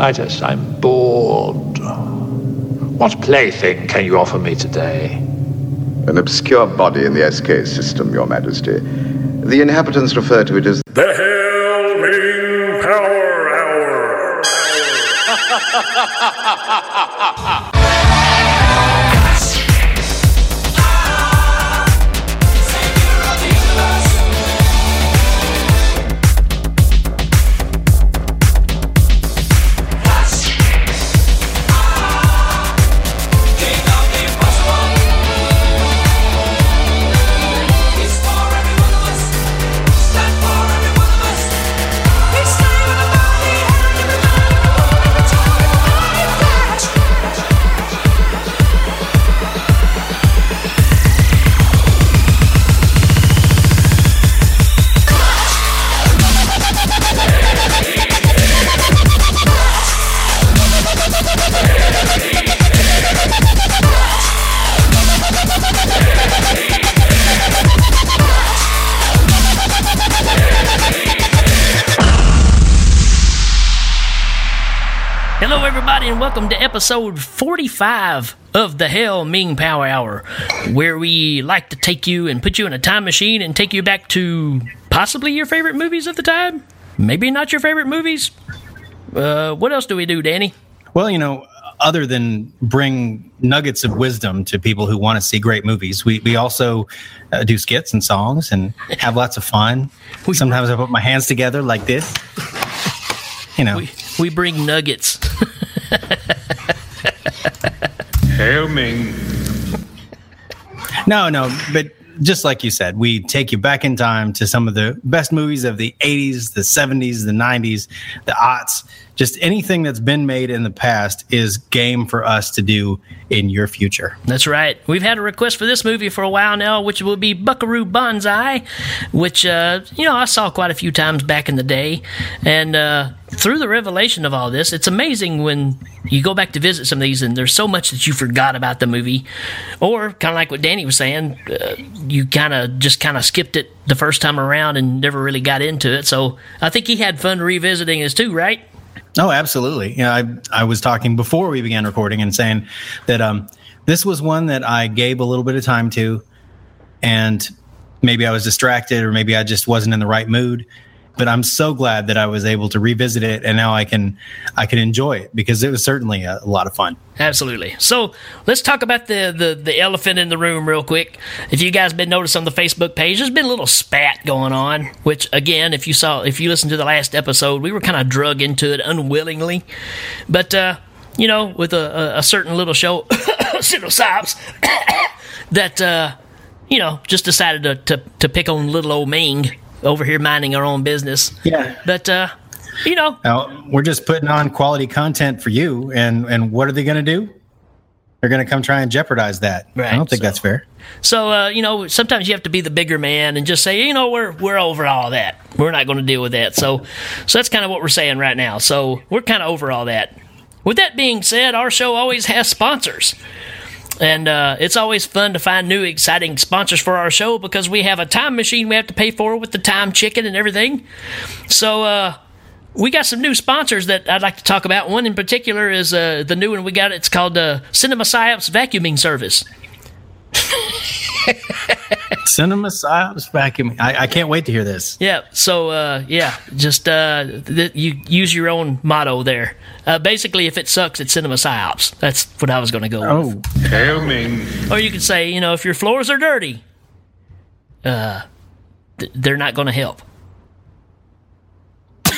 slightest. I'm bored. What plaything can you offer me today? An obscure body in the SK system, Your Majesty. The inhabitants refer to it as The Hail Ming Power Hour. welcome to episode 45 of the Hail Ming Power Hour, where we like to take you and put you in a time machine and take you back to possibly your favorite movies of the time. Maybe not your favorite movies. Uh, what else do we do, Danny? Well, you know, other than bring nuggets of wisdom to people who want to see great movies, we, we also uh, do skits and songs and have lots of fun. Sometimes I put my hands together like this. You know, We, we bring nuggets. Hail Ming. no, no, but just like you said, we take you back in time to some of the best movies of the 80s, the 70s, the 90s, the aughts. Just anything that's been made in the past is game for us to do in your future. That's right. We've had a request for this movie for a while now, which will be Buckaroo Banzai, which, uh, you know, I saw quite a few times back in the day. And uh, through the revelation of all this, it's amazing when you go back to visit some of these and there's so much that you forgot about the movie. Or, kind of like what Danny was saying, uh, you kind of just kind of skipped it the first time around and never really got into it. So I think he had fun revisiting this too, right? Oh, absolutely. Yeah, I I was talking before we began recording and saying that um, this was one that I gave a little bit of time to, and maybe I was distracted or maybe I just wasn't in the right mood. But I'm so glad that I was able to revisit it, and now I can I can enjoy it because it was certainly a, a lot of fun. Absolutely. So let's talk about the, the the elephant in the room real quick. If you guys have been noticed on the Facebook page, there's been a little spat going on. Which again, if you saw, if you listened to the last episode, we were kind of drug into it unwillingly. But uh, you know, with a, a, a certain little show, little sobs, that uh, you know just decided to, to to pick on little old Ming over here minding our own business. Yeah. But uh, you know, Now we're just putting on quality content for you, and and what are they going to do? They're going to come try and jeopardize that. I don't think so- that's fair. So uh, you know, sometimes you have to be the bigger man and just say, you know, we're we're over all that. We're not going to deal with that. So, so that's kind of what we're saying right now. So we're kind of over all that. With that being said, our show always has sponsors. And uh, it's always fun to find new, exciting sponsors for our show because we have a time machine we have to pay for with the time chicken and everything. So uh, we got some new sponsors that I'd like to talk about. One in particular is uh, the new one we got. It's called uh, Cinema Psyops Vacuuming Service. Cinema Psyops vacuuming. I, I can't wait to hear this. Yeah. So uh, yeah, just uh, th- you use your own motto there. Uh, basically, if it sucks, it's cinema psyops. That's what I was going to go with. Oh, Hail Ming. Or you could say, you know, if your floors are dirty, uh, th- they're not going to help.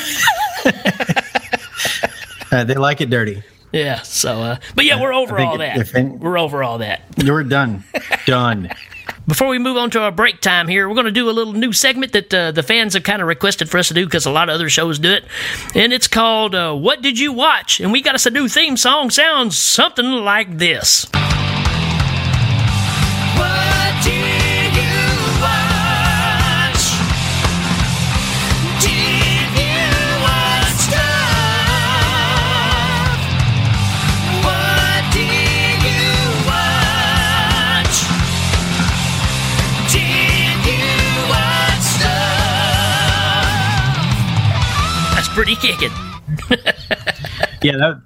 uh, they like it dirty. Yeah. So, uh, but yeah, we're over think all if- that. if any- we're over all that. You're done. done. Before we move on to our break time here, we're going to do a little new segment that uh, the fans have kind of requested for us to do because a lot of other shows do it. And it's called uh, What Did You Watch? And we got us a new theme song. Sounds something like this. Pretty kicking. Yeah, that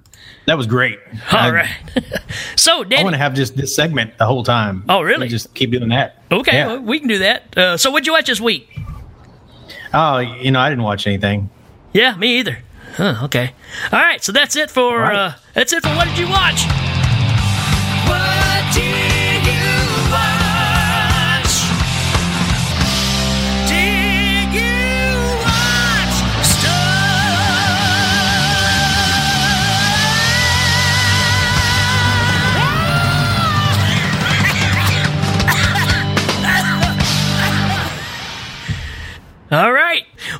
that was great. All I, right. so, I want to have just this segment the whole time. Oh, really? We just keep doing that. okay, Yeah. well, we can do that. Uh, so, what'd you watch this week? Oh, you know, I didn't watch anything. Yeah, me either. Huh, okay. All right, so that's it for right. uh, that's it for what did you watch? What did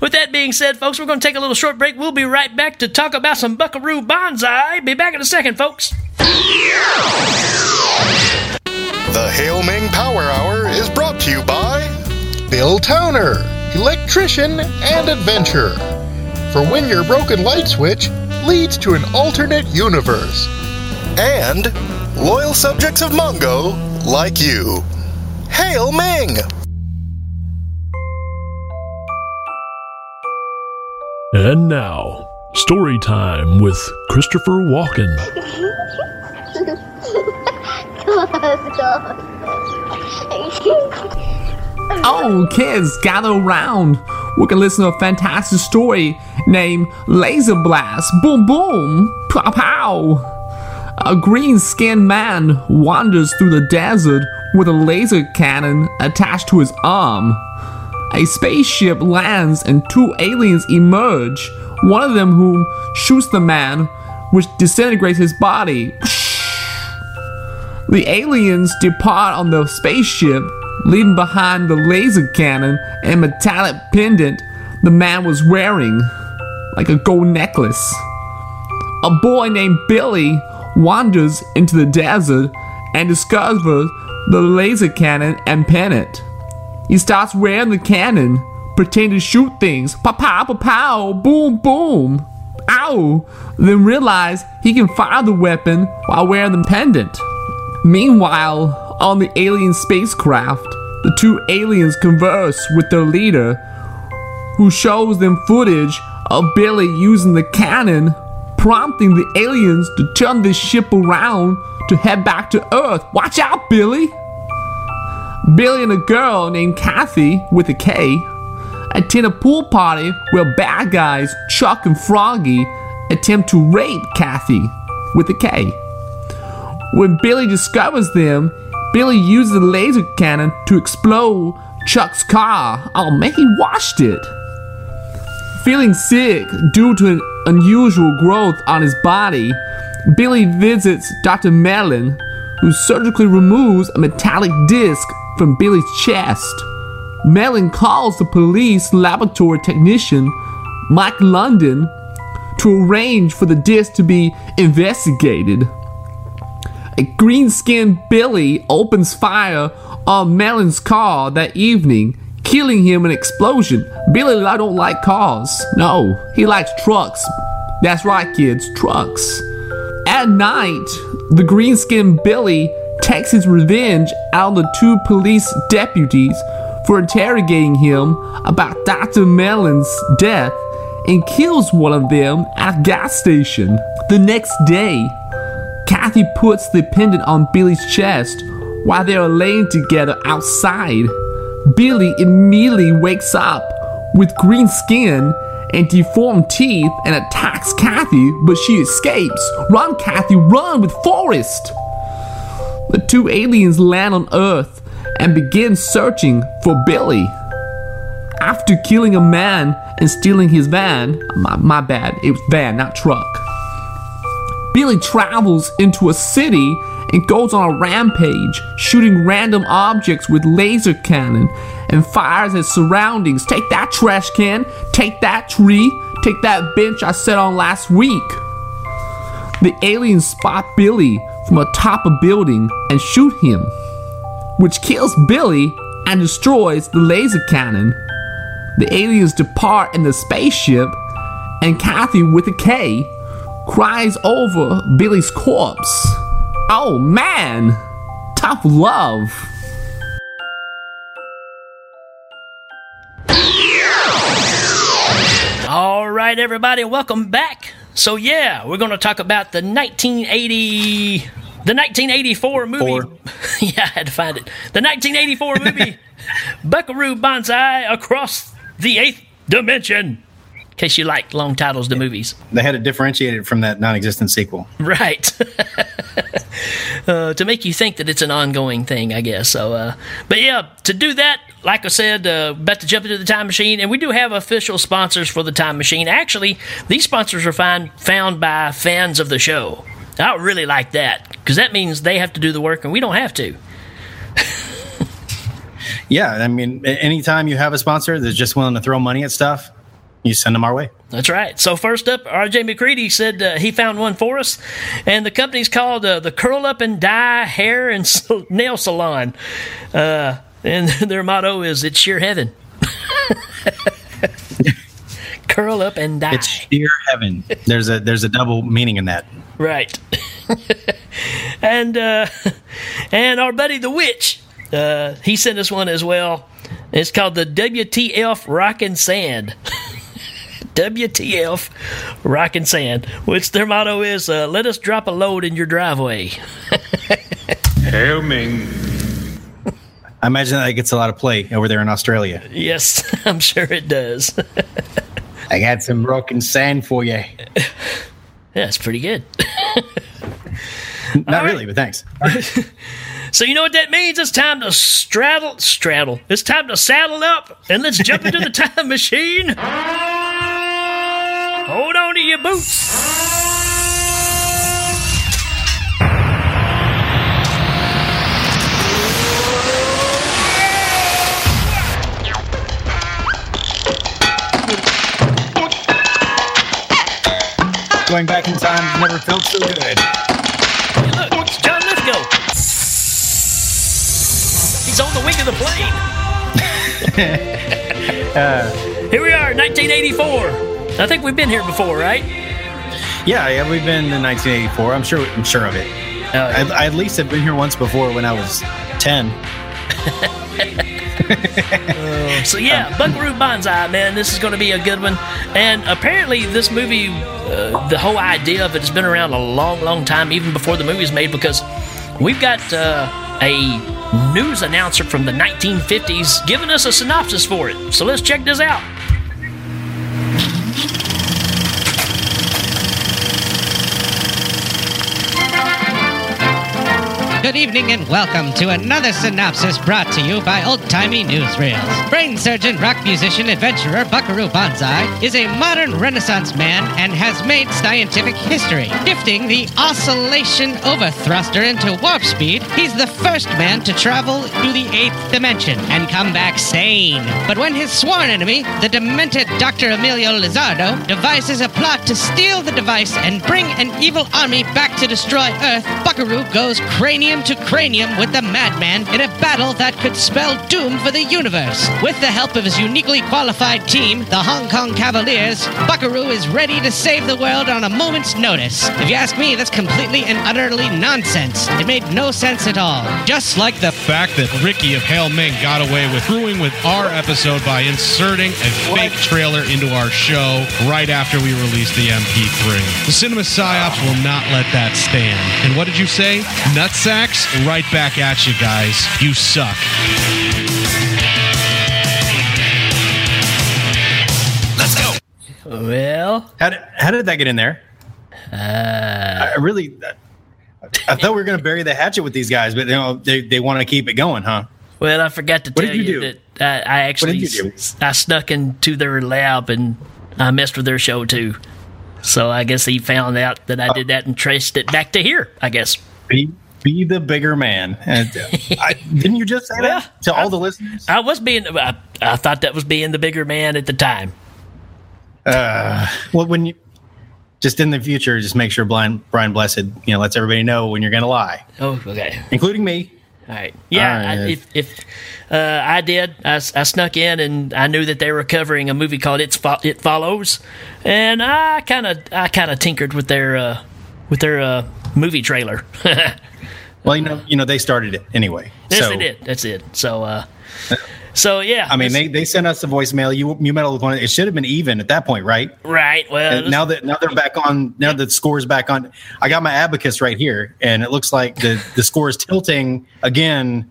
With that being said, folks, we're going to take a little short break. We'll be right back to talk about some Buckaroo Banzai. Be back in a second, folks. The Hail Ming Power Hour is brought to you by Bill Towner, electrician and adventurer. For when your broken light switch leads to an alternate universe. and loyal subjects of Mongo like you. Hail Ming! And now, story time with Christopher Walken. Oh, kids, gather around. We can listen to a fantastic story named Laser Blast. Boom, boom. Pow, pow. A green skinned man wanders through the desert with a laser cannon attached to his arm. A spaceship lands and two aliens emerge. One of them whom shoots the man, which disintegrates his body. The aliens depart on the spaceship, leaving behind the laser cannon and metallic pendant the man was wearing, like a gold necklace. A boy named Billy wanders into the desert and discovers the laser cannon and pendant. He starts wearing the cannon, pretending to shoot things. Pow pow pow pow, boom boom. Ow! Then realize he can fire the weapon while wearing the pendant. Meanwhile, on the alien spacecraft, the two aliens converse with their leader, who shows them footage of Billy using the cannon, prompting the aliens to turn the ship around to head back to Earth. Watch out, Billy! Billy and a girl named Kathy, with a K, attend a pool party where bad guys Chuck and Froggy attempt to rape Kathy, with a K. When Billy discovers them, Billy uses the laser cannon to explode Chuck's car. Oh man, he washed it. Feeling sick due to an unusual growth on his body, Billy visits Dr. Mellon, who surgically removes a metallic disc from Billy's chest. Mellon calls the police laboratory technician, Mike London, to arrange for the disc to be investigated. A green skinned Billy opens fire on Mellon's car that evening, killing him in an explosion. Billy I don't like cars. No, he likes trucks. That's right, kids, trucks. At night, the green skinned Billy takes his revenge on the two police deputies for interrogating him about Dr. Mellon's death and kills one of them at a gas station. The next day, Kathy puts the pendant on Billy's chest while they are laying together outside. Billy immediately wakes up with green skin and deformed teeth and attacks Kathy, but she escapes. Run, Kathy, run with Forrest! The two aliens land on Earth and begin searching for Billy. After killing a man and stealing his van, my, my bad, it was van, not truck. Billy travels into a city and goes on a rampage, shooting random objects with laser cannon and fires at surroundings. Take that trash can, take that tree, take that bench I sat on last week. The aliens spot Billy from atop a building and shoot him, which kills Billy and destroys the laser cannon. The aliens depart in the spaceship, and Kathy, with a K, cries over Billy's corpse. Oh man, tough love. All right, everybody, welcome back. So yeah, we're going to talk about the 1980, the 1984 movie. Yeah, I had to find it. The 1984 movie, Buckaroo Banzai Across the Eighth Dimension. In case you like long titles to movies. They had to differentiate it from that non-existent sequel. Right. uh, to make you think that it's an ongoing thing, I guess. So, uh, but yeah, to do that, like I said, uh, about to jump into the time machine, and we do have official sponsors for the time machine. Actually, these sponsors are find, found by fans of the show. I really like that because that means they have to do the work and we don't have to. Yeah, I mean, anytime you have a sponsor that's just willing to throw money at stuff, you send them our way. That's right. So first up, RJ McCready said uh, he found one for us, and the company's called uh, the Curl Up and Dye Hair and Nail Salon, uh, and their motto is "It's sheer heaven." Curl up and die. It's sheer heaven. There's a there's a double meaning in that. Right. and uh, and our buddy the witch, uh, he sent us one as well. It's called the WTF Rockin' Sand. WTF rock and Sand, which their motto is uh, "Let us drop a load in your driveway." Hail Ming. I imagine that gets a lot of play over there in Australia. yes, I'm sure it does. I got some rock and sand for you. That's pretty good. Not really, but thanks. So you know what that means? It's time to straddle, straddle. It's time to saddle up and let's jump into the time machine. Hold on to your boots. Going back in time never felt so good. Look, it's John Lithgow. He's on the wing of the plane. here we are, 1984. I think we've been here before, right? Yeah, yeah, we've been in 1984. I'm sure. I'm sure of it. I, I at least have been here once before when I was 10. So yeah, Buckaroo Banzai, man, this is going to be a good one. And apparently, this movie, uh, the whole idea of it has been around a long, long time, even before the movie's made, because we've got uh, a news announcer from the 1950s giving us a synopsis for it. So let's check this out. Good evening and welcome to another synopsis brought to you by Old Timey Newsreels. Brain surgeon, rock musician, adventurer Buckaroo Banzai is a modern Renaissance man and has made scientific history. Gifting the oscillation overthruster into warp speed, he's the first man to travel to the eighth dimension and come back sane. But when his sworn enemy, the demented Dr. Emilio Lizardo, devises a plot to steal the device and bring an evil army back to destroy Earth, Buckaroo goes cranium to cranium with the madman in a battle that could spell doom for the universe. With the help of his uniquely qualified team, the Hong Kong Cavaliers, Buckaroo is ready to save the world on a moment's notice. If you ask me, that's completely and utterly nonsense. It made no sense at all. Just like the fact that Ricky of Hail Ming got away with screwing with our episode by inserting a fake trailer into our show right after we released the MP3. The cinema psyops will not let that stand. And what did you say? Nutsacks? Right back at you guys. You suck. Let's go. Well, How did, how did that get in there? uh, I really, I thought we were going to bury the hatchet with these guys, but you know, they, they want to keep it going, huh? well, I forgot to What tell you you, do? that I, I actually did you do? s- I snuck into their lab and I messed with their show too. So I guess he found out that I did that and traced it back to here. I guess. Be, be the bigger man. And, uh, I, didn't you just say Well, that to all the listeners? I was being. I, I thought that was being the bigger man at the time. Uh, well, when you just in the future, just make sure Brian, Brian Blessed, you know, lets everybody know when you're going to lie, Oh, okay. including me. All right. Yeah. All right. I, if if uh, I did, I, I snuck in and I knew that they were covering a movie called It's Fo- It Follows, and I kind of I kind of tinkered with their uh, with their uh, movie trailer. Well, you know, you know, they started it anyway. Yes, so they did. That's it. So, uh, So yeah, I mean, they, they sent us a voicemail. You you meddled with one. It should have been even at that point, right? right. Well, And now that now they're back on. Now that the score's back on. I got my abacus right here, and it looks like the the score is tilting again.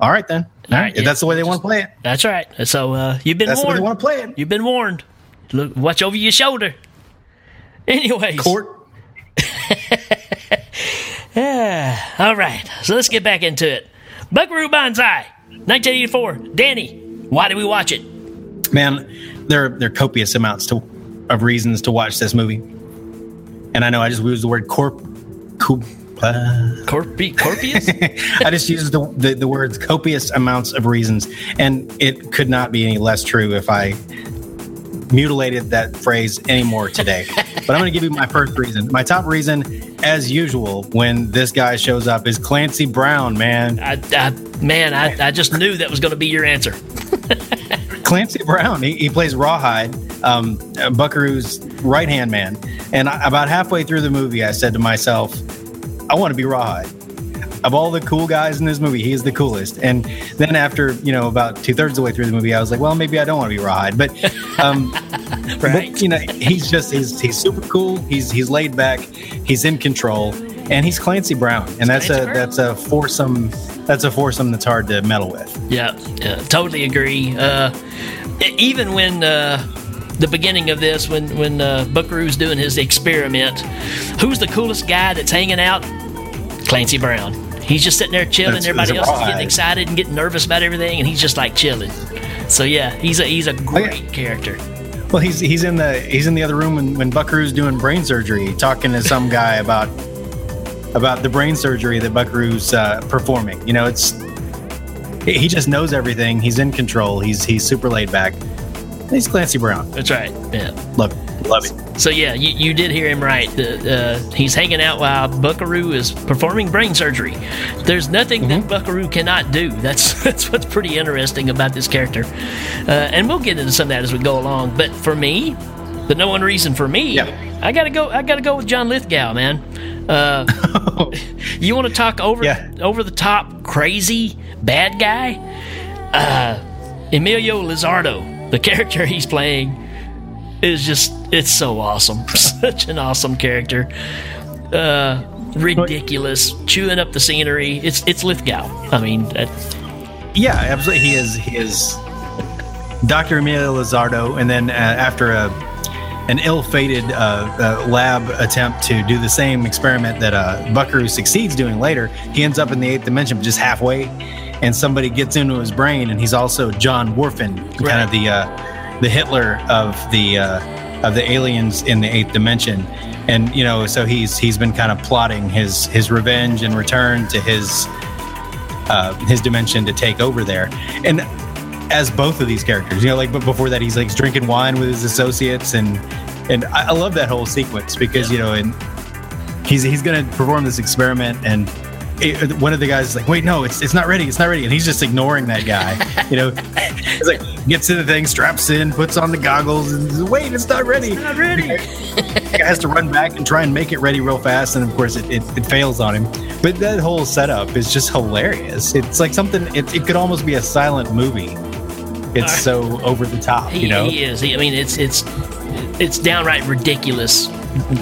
All right then. All right, if that's the way they want to play it. That's right. So uh, you've been That's the way warned. they want to play it. You've been warned. Look, watch over your shoulder. Anyways, court. Yeah. All right. So let's get back into it. Buckaroo Banzai, 1984. Danny, why did we watch it? Man, there there are copious amounts to of reasons to watch this movie, and I know I just used the word corp. Coop, uh, Corpi- Corpius? I just used the, the the words copious amounts of reasons, and it could not be any less true if I mutilated that phrase anymore today. but I'm going to give you my first reason. My top reason, as usual, when this guy shows up, is Clancy Brown. Man, I, I, man, I, I just knew that was going to be your answer. Clancy Brown. He, he plays Rawhide, um, Buckaroo's right hand man. And I, about halfway through the movie, I said to myself, I want to be Rawhide. Of all the cool guys in this movie, he is the coolest. And then after, you know, about two thirds of the way through the movie, I was like, well, maybe I don't want to be Rawhide. But, um, but you know, he's just he's he's super cool. He's he's laid back. He's in control, and he's Clancy Brown. And that's Clancy a Brown. that's a foursome. That's a foursome that's hard to meddle with. Yeah, yeah totally agree. Uh, even when uh, the beginning of this, when when uh, Buckaroo's doing his experiment, who's the coolest guy that's hanging out? Clancy Brown. He's just sitting there chilling. That's- Everybody else is getting excited and getting nervous about everything, and he's just like chilling. So yeah, he's a he's a great character. Well, he's he's in the he's in the other room when, when Buckaroo's doing brain surgery, talking to some guy about about the brain surgery that Buckaroo's uh, performing. You know, it's he just knows everything. He's in control. He's he's super laid back. He's Clancy Brown. That's right. Yeah. It. Love it. So yeah, you, you did hear him right. The, uh, he's hanging out while Buckaroo is performing brain surgery. There's nothing that Buckaroo cannot do. That's that's what's pretty interesting about this character, uh, and we'll get into some of that as we go along. But for me, the no one reason for me, I gotta go. I gotta go with John Lithgow, man. Uh, you want to talk over over the top crazy bad guy? Uh, Emilio Lizardo, the character he's playing, is just it's so awesome. Such an awesome character. Uh ridiculous, chewing up the scenery. It's it's Lithgow. I mean, that, Yeah, absolutely. He is he is Dr. Emilio Lizardo, and then uh, after a an ill-fated uh, uh, lab attempt to do the same experiment that uh, Buckaroo succeeds doing later, he ends up in the eighth dimension, just halfway, and somebody gets into his brain, and he's also John Whorfin, kind of the uh, the Hitler of the uh, of the aliens in the eighth dimension, and you know, so he's he's been kind of plotting his his revenge and return to his uh, his dimension to take over there. And as both of these characters, you know, like but before that, he's like drinking wine with his associates, and and I, I love that whole sequence because you know, and he's he's gonna perform this experiment, and it, one of the guys is like, "Wait, no, it's it's not ready, it's not ready," and he's just ignoring that guy. you know, it's like gets to the thing, straps in, puts on the goggles, and says, wait, it's not ready. It's not ready. has to run back and try and make it ready real fast, and of course it, it, it fails on him. But that whole setup is just hilarious. It's like something. It, it could almost be a silent movie. It's so over the top, he, you know. he is. He, I mean, it's it's it's downright ridiculous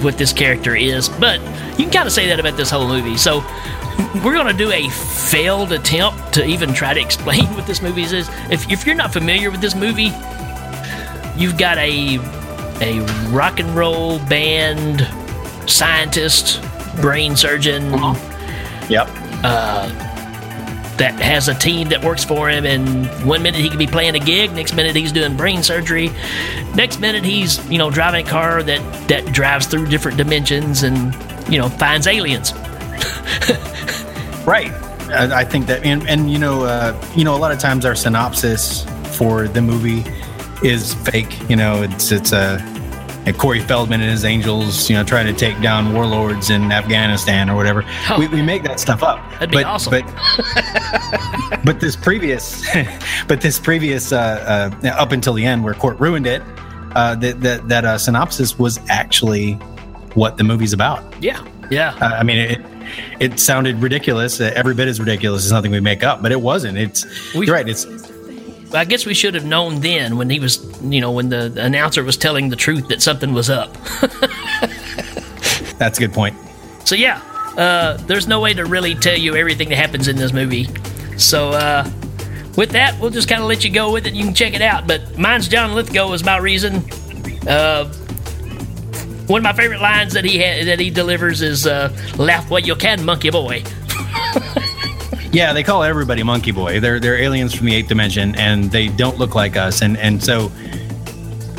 what this character is. But you can kind of say that about this whole movie. So we're going to do a failed attempt to even try to explain what this movie is. If, if you're not familiar with this movie, you've got a a rock and roll band scientist, brain surgeon. Yep. Uh, that has a team that works for him, and one minute he could be playing a gig, next minute he's doing brain surgery, next minute he's you know driving a car that that drives through different dimensions and you know finds aliens. Right. I, I think that, and, and you know, uh, you know, a lot of times our synopsis for the movie is fake. You know, it's it's a, a Corey Feldman and his angels, you know, trying to take down warlords in Afghanistan or whatever. we, we make that stuff up. That'd be but, awesome. But but this previous, but this previous uh, uh, up until the end where Court ruined it, uh, that that that uh, synopsis was actually what the movie's about. Yeah, yeah. Uh, I mean, it it sounded ridiculous. Uh, every bit as ridiculous as something we make up, but it wasn't. It's you're right. It's I guess we should have known then when he was, you know, when the announcer was telling the truth that something was up. That's a good point. So yeah, uh, there's no way to really tell you everything that happens in this movie. So uh, with that, we'll just kind of let you go with it. You can check it out. But mine's John Lithgow is my reason. Uh, one of my favorite lines that he ha- that he delivers is uh, "Laugh what you can, monkey boy." Yeah, they call everybody Monkey Boy. They're they're aliens from the eighth dimension, and they don't look like us. And and so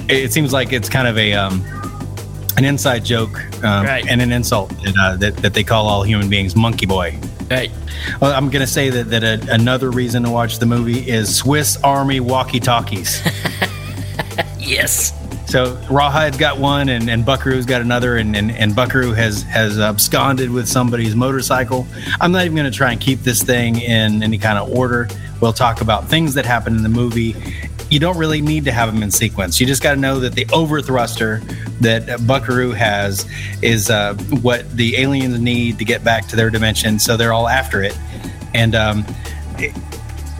it seems like it's kind of a um, an inside joke um, Right. and an insult that, uh, that that they call all human beings Monkey Boy. Right. Well, I'm gonna say that that a, another reason to watch the movie is Swiss Army walkie talkies. Yes. So Rawhide's got one, and, and Buckaroo's got another, and, and, and Buckaroo has has absconded with somebody's motorcycle. I'm not even going to try and keep this thing in any kind of order. We'll talk about things that happen in the movie. You don't really need to have them in sequence. You just got to know that the overthruster that Buckaroo has is uh, what the aliens need to get back to their dimension. So they're all after it, and um,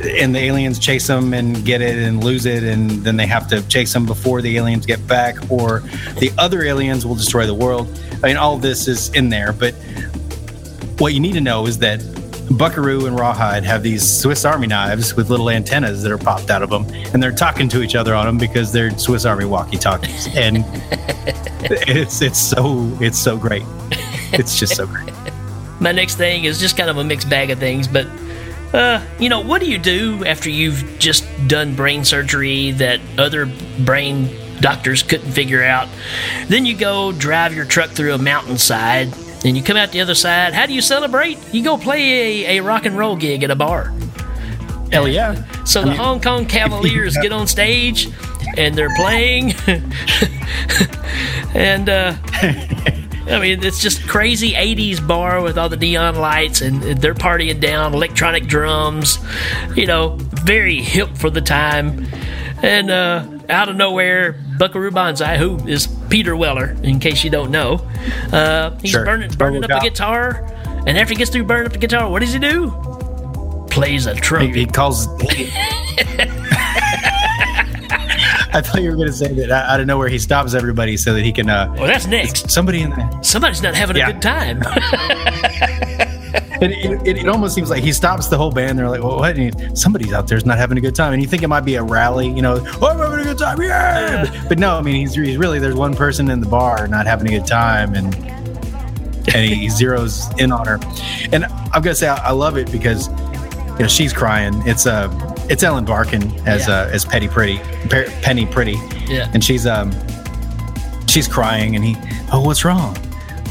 and the aliens chase them and get it and lose it and then they have to chase them before the aliens get back or the other aliens will destroy the world. I mean all of this is in there but what you need to know is that buckaroo and rawhide have these swiss army knives with little antennas that are popped out of them and they're talking to each other on them because they're swiss army walkie talkies and it's it's so it's so great. It's just so great. My next thing is just kind of a mixed bag of things, but uh, you know, what do you do after you've just done brain surgery that other brain doctors couldn't figure out? Then you go drive your truck through a mountainside and you come out the other side. How do you celebrate? You go play a, a rock and roll gig at a bar. hell yeah So I the mean- Hong Kong Cavaliers get on stage and they're playing. and uh, I mean, it's just crazy 80s bar with all the neon lights and they're partying down, electronic drums, you know, very hip for the time. And uh, out of nowhere, Buckaroo Banzai, who is Peter Weller, in case you don't know, uh, he's Sure. burning, burning up a guitar. And after he gets through burning up the guitar, what does he do? Plays a He, trumpet. he calls. I thought you were going to say that out of nowhere he stops everybody so that he can. Uh, Well, that's next. somebody in there. Somebody's not having a good time. It, it, it almost seems like he stops the whole band. They're like, well, what? And he- somebody's out there's not having a good time. And you think it might be a rally, you know, oh, I'm having a good time. Yeah. But, but no, I mean, he's, he's really, there's one person in the bar not having a good time. And, and he zeroes in on her. And I'm to say, I, I love it because, you know, she's crying. It's, uh, it's Ellen Barkin as, Yeah. uh, as Petty Pretty, Pe- Penny Pretty. Yeah. And she's, um, she's crying and he, oh, what's wrong?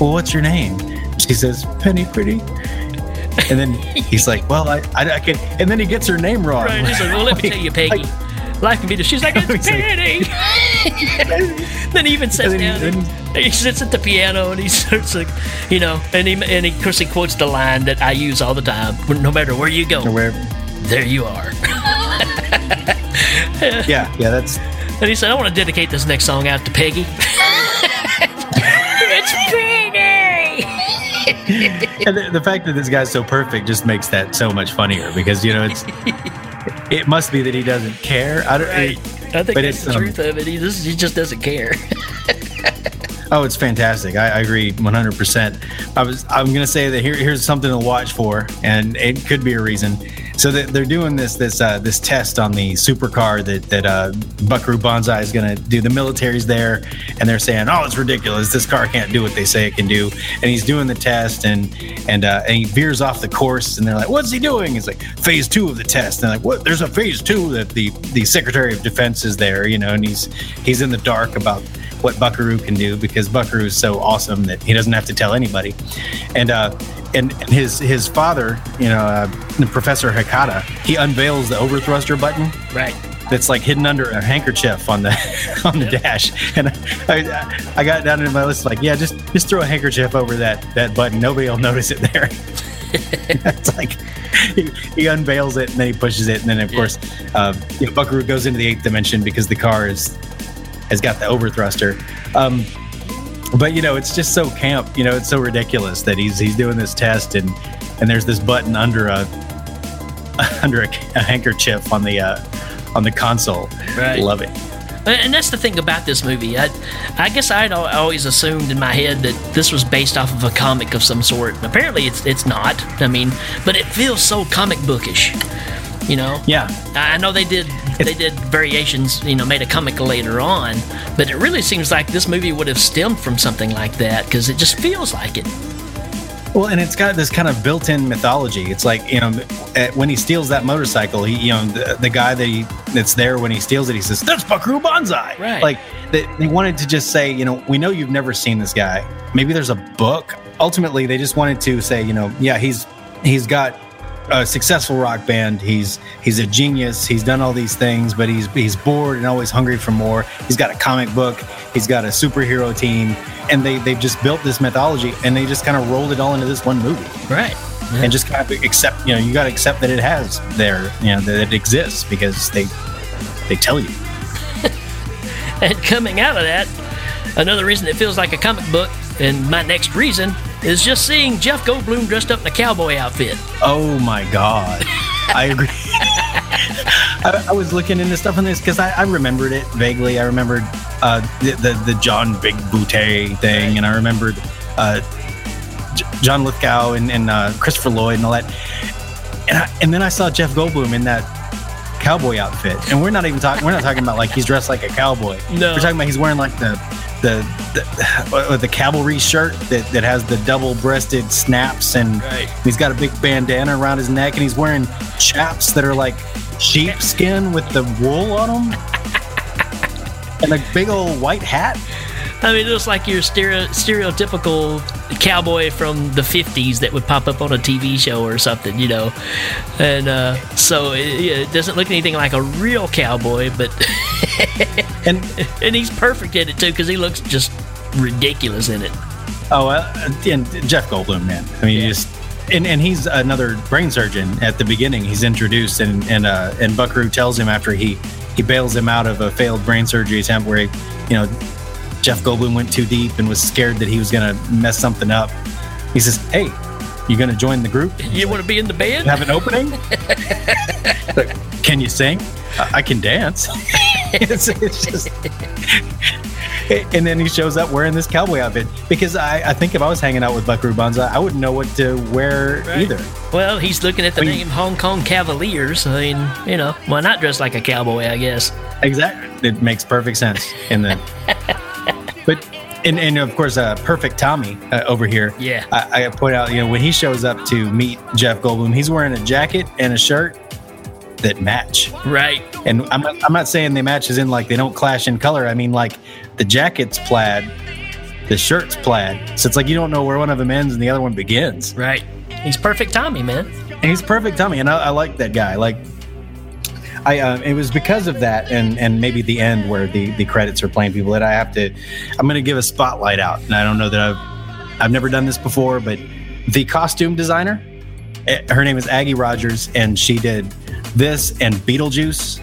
Well, what's your name? She says, Penny Pretty. And then he's like, well, I, I, I can, and then he gets her name wrong. Right, he's like, well, let me tell you, Peggy. Life can be. She's like, it's Penny. then he even sits And down. then and he sits at the piano and he starts like, you know, and he and he, of course he quotes the line that I use all the time. No matter where you go, where, there you are. yeah, yeah, that's, And he said, I want to dedicate this next song out to Peggy. it's Peggy. and the, the fact that this guy's so perfect just makes that so much funnier because, you know, it's, it must be that he doesn't care. I don't, Right. I think But that's it's, the um, truth of it. He just, he just doesn't care. Oh, it's fantastic. I, I agree 100%. I was I'm going to say that here here's something to watch for and it could be a reason. So they're doing this this uh, this test on the supercar that that uh, Buckaroo Banzai is going to do. The military's there and they're saying, "Oh, it's ridiculous. This car can't do what they say it can do." And he's doing the test and and uh, and he veers off the course and they're like, "What's he doing?" He's like, "Phase 2 of the test." And they're like, "What? There's a phase 2 that the the Secretary of Defense is there, you know, and he's he's in the dark about what Buckaroo can do because Buckaroo is so awesome that he doesn't have to tell anybody. And uh, and, his his father, you know, uh, Professor Hikita, he unveils the overthruster button. Right. That's like hidden under a handkerchief on the on the dash, and I, I got down in my list like, yeah, just just throw a handkerchief over that that button. Nobody will notice it there. it's like he, he unveils it and then he pushes it, and then of course, uh, you know, Buckaroo goes into the eighth dimension because the car is has got the overthruster. Um, but you know, it's just so camp. You know, it's so ridiculous that he's he's doing this test and and there's this button under a under a, a handkerchief on the uh, on the console. Right. Love it. And that's the thing about this movie. I, I guess I'd always assumed in my head that this was based off of a comic of some sort. Apparently, it's it's not. I mean, but it feels so comic bookish. You know. Yeah. I know they did they did variations. You know, made a comic later on, but it really seems like this movie would have stemmed from something like that because it just feels like it. Well, and it's got this kind of built-in mythology. It's like you know, eh, when he steals that motorcycle, he you know the, the guy that he that's there when he steals it, he says, "That's Buckaroo Banzai." Right. Like they, they wanted to just say, you know, we know you've never seen this guy. Maybe there's a book. Ultimately, they just wanted to say, you know, yeah, he's he's got a successful rock band. He's he's a genius. He's done all these things, but he's he's bored and always hungry for more. He's got a comic book. He's got a superhero team, and they they've just built this mythology, and they just kind of rolled it all into this one movie, Right. and just kind of accept. You know, you got to accept that it has there. You know, that it exists because they they tell you. And coming out of that, another reason it feels like a comic book, and my next reason is just seeing Jeff Goldblum dressed up in a cowboy outfit. Oh my god, I agree. I, I was looking into stuff on this because I, I remembered it vaguely. I remembered uh, the, the the John Bigbooté thing, and I remembered uh, J- John Lithgow and, and uh, Christopher Lloyd and all that. And I, and then I saw Jeff Goldblum in that cowboy outfit, and we're not even talking. We're not talking about like he's dressed like a cowboy. No. we're talking about he's wearing like the the the, the cavalry shirt that, that has the double breasted snaps, and Right. he's got a big bandana around his neck, and he's wearing chaps that are like sheepskin with the wool on them, and a big old white hat. I mean, it looks like your stereo, stereotypical cowboy from the 50s that would pop up on a TV show or something, you know. And uh, so it, it doesn't look anything like a real cowboy, but. and, and he's perfect in it, too, because he looks just ridiculous in it. Oh, uh, and Jeff Goldblum, man. I mean, you just and, and he's another brain surgeon at the beginning. He's introduced, and and uh, and Buckaroo tells him after he he bails him out of a failed brain surgery attempt where he, you know Jeff Goldblum went too deep and was scared that he was gonna mess something up. He says, "Hey, you gonna join the group? You want to be in the band? Have an opening? Like, can you sing? I, I can dance." it's, it's just. And then he shows up wearing this cowboy outfit because I, I think if I was hanging out with Buckaroo Banzai, I wouldn't know what to wear Right. either. Well, he's looking at the I mean- name Hong Kong Cavaliers. I mean, you know, why not dress like a cowboy, I guess? Exactly. It makes perfect sense. And then, but, and, and of course, uh, Perfect Tommy uh, over here. Yeah. I, I point out, you know, when he shows up to meet Jeff Goldblum, he's wearing a jacket and a shirt that match. Right. And I'm not, I'm not saying they match as in like they don't clash in color. I mean, like the jacket's plaid, the shirt's plaid. So it's like you don't know where one of them ends and the other one begins. Right. He's perfect Tommy, man. And he's perfect Tommy, and I, I like that guy. Like, I uh, it was because of that, and and maybe the end where the the credits are playing people that I have to. I'm going to give a spotlight out, and I don't know that I've I've never done this before, but the costume designer, eh, her name is Aggie Rodgers, and she did this and Beetlejuice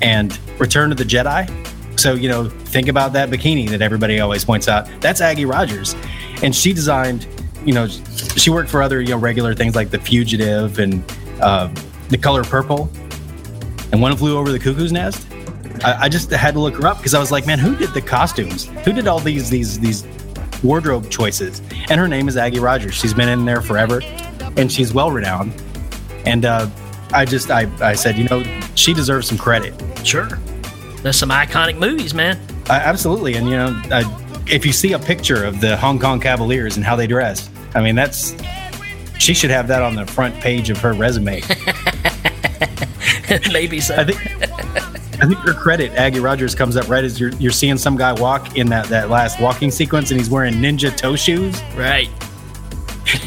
and Return of the Jedi. So you know, think about that bikini that everybody always points out. That's Aggie Rodgers, and she designed. You know, she worked for other you know regular things like The Fugitive and uh, The Color Purple, and One Flew Over the Cuckoo's Nest. I, I just had to look her up because I was like, man, who did the costumes? Who did all these these these wardrobe choices? And her name is Aggie Rodgers. She's been in there forever, and she's well renowned. And uh, I just I I said, you know, she deserves some credit. Sure. There's some iconic movies, man. I, absolutely, and you know, I, if you see a picture of the Hong Kong Cavaliers and how they dress, I mean, that's she should have that on the front page of her resume. Maybe so. I think I think her credit, Aggie Rodgers, comes up right as you're you're seeing some guy walk in that that last walking sequence, and he's wearing ninja toe shoes. Right.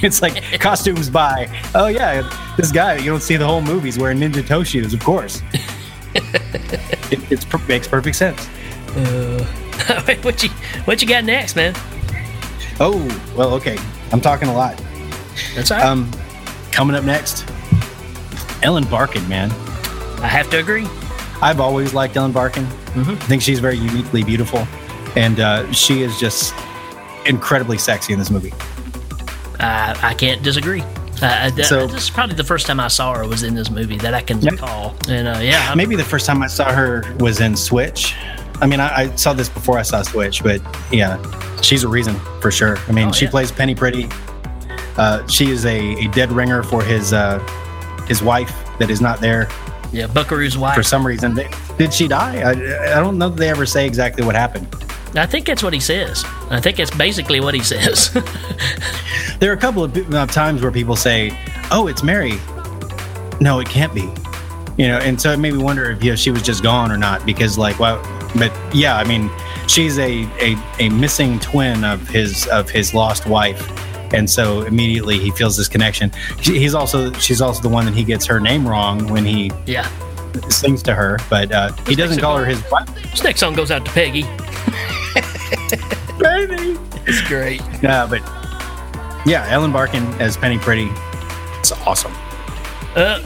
It's like costumes by. Oh yeah, this guy. You don't see the whole movie. He's wearing ninja toe shoes, of course. it it's, makes perfect sense. Uh, what you what you got next, man? Oh well, okay. I'm talking a lot. That's all right. Um, coming up next, Ellen Barkin, man. I have to agree. I've always liked Ellen Barkin. I think she's very uniquely beautiful, and uh, she is just incredibly sexy in this movie. I I can't disagree. Uh, that- So- this is probably the first time I saw her was in this movie that I can recall. And uh, yeah, I'm- Maybe the first time I saw her was in Switch. I mean, I, I saw this before I saw Switch, but yeah, she's a reason for sure. I mean, Oh, she yeah. plays Penny Pretty. Uh, she is a, a dead ringer for his uh, his wife that is not there yeah, Buckaroo's wife. for some reason. They- Did she die? I, I don't know that they ever say exactly what happened. I think that's what he says. I think it's basically what he says. There are a couple of times where people say, "Oh, it's Mary." No, it can't be. You know, and so it made me wonder if you know she was just gone or not because, like, well, but yeah, I mean, she's a a, a missing twin of his of his lost wife, and so immediately he feels this connection. He's also she's also the one that he gets her name wrong when he yeah. sings to her, but uh, he doesn't call her his wife. This next song goes out to Peggy. Baby. It's great. Yeah, but yeah, Ellen Barkin as Penny Priddy, it's awesome. Uh,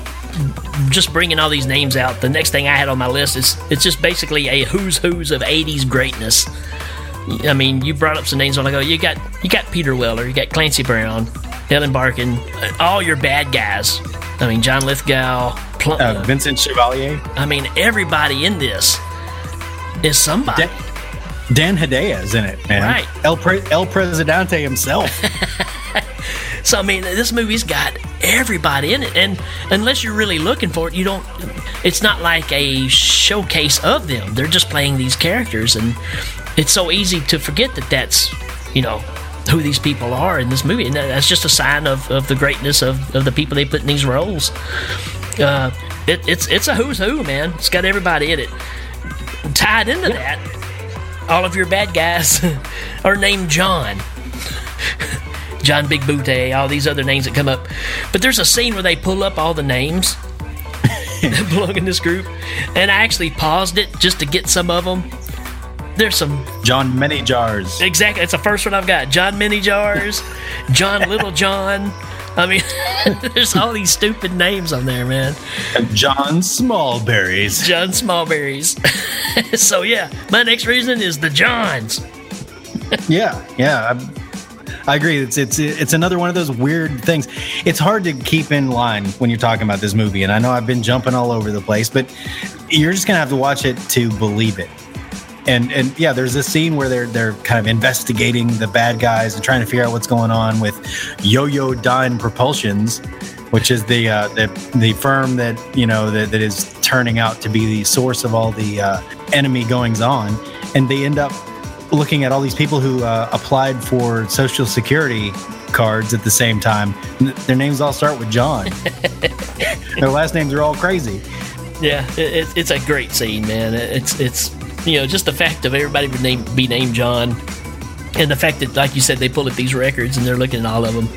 just bringing all these names out. The next thing I had on my list is it's just basically a who's who's of '80s greatness. I mean, you brought up some names on ago. You got you got Peter Weller, you got Clancy Brown, Ellen Barkin, uh, all your bad guys. I mean, John Lithgow, Uh, Vincent Chevalier, I mean, everybody in this is somebody. Dan, Dan Hedaya is in it, man. Right. El, Pre- El Presidente himself. So I mean, this movie's got everybody in it, and unless you're really looking for it, you don't. It's not like a showcase of them. They're just playing these characters, and it's so easy to forget that that's you know who these people are in this movie, and that's just a sign of, of the greatness of, of the people they put in these roles. Uh, it, it's it's a who's who, man. It's got everybody in it. Tied into that, all of your bad guys are named John. John Big Booty, all these other names that come up. But there's a scene where they pull up all the names that belong in this group, and I actually paused it just to get some of them. There's some John Manyjars. exactly. It's the first one I've got. John Mini Jars, John Little John. I mean, there's all these stupid names on there, man. John Smallberries. John Smallberries. so yeah, my next reason is the Johns. Yeah, yeah. I, I agree. It's it's it's another one of those weird things. It's hard to keep in line when you're talking about this movie, and I know I've been jumping all over the place, but you're just gonna have to watch it to believe it. And and yeah, there's this scene where they're they're kind of investigating the bad guys and trying to figure out what's going on with Yoyodyne Propulsions, which is the uh, the the firm that you know that, that is turning out to be the source of all the uh, enemy goings on, and they end up looking at all these people who uh, applied for social security cards at the same time. Their names all start with John. Their last names are all crazy. Yeah, it, it, it's a great scene, man. It's it's you know just the fact of everybody would name be named John, and the fact that like you said they pull up these records and they're looking at all of them.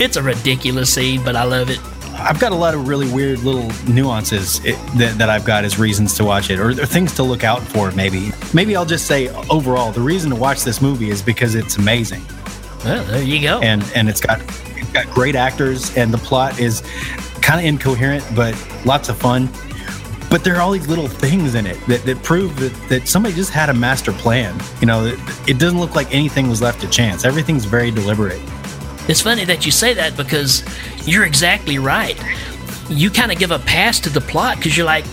It's a ridiculous scene, but I love it. I've got a lot of really weird little nuances it, that, that I've got as reasons to watch it, or, or things to look out for. Maybe, maybe I'll just say overall, the reason to watch this movie is because it's amazing, Well, there you go. and and it's got it's got great actors, and the plot is kind of incoherent, but lots of fun. But there are all these little things in it that, that prove that, that somebody just had a master plan. You know, it, it doesn't look like anything was left to chance. Everything's very deliberate. It's funny that you say that because you're exactly right. You kind of give a pass to the plot because you're like,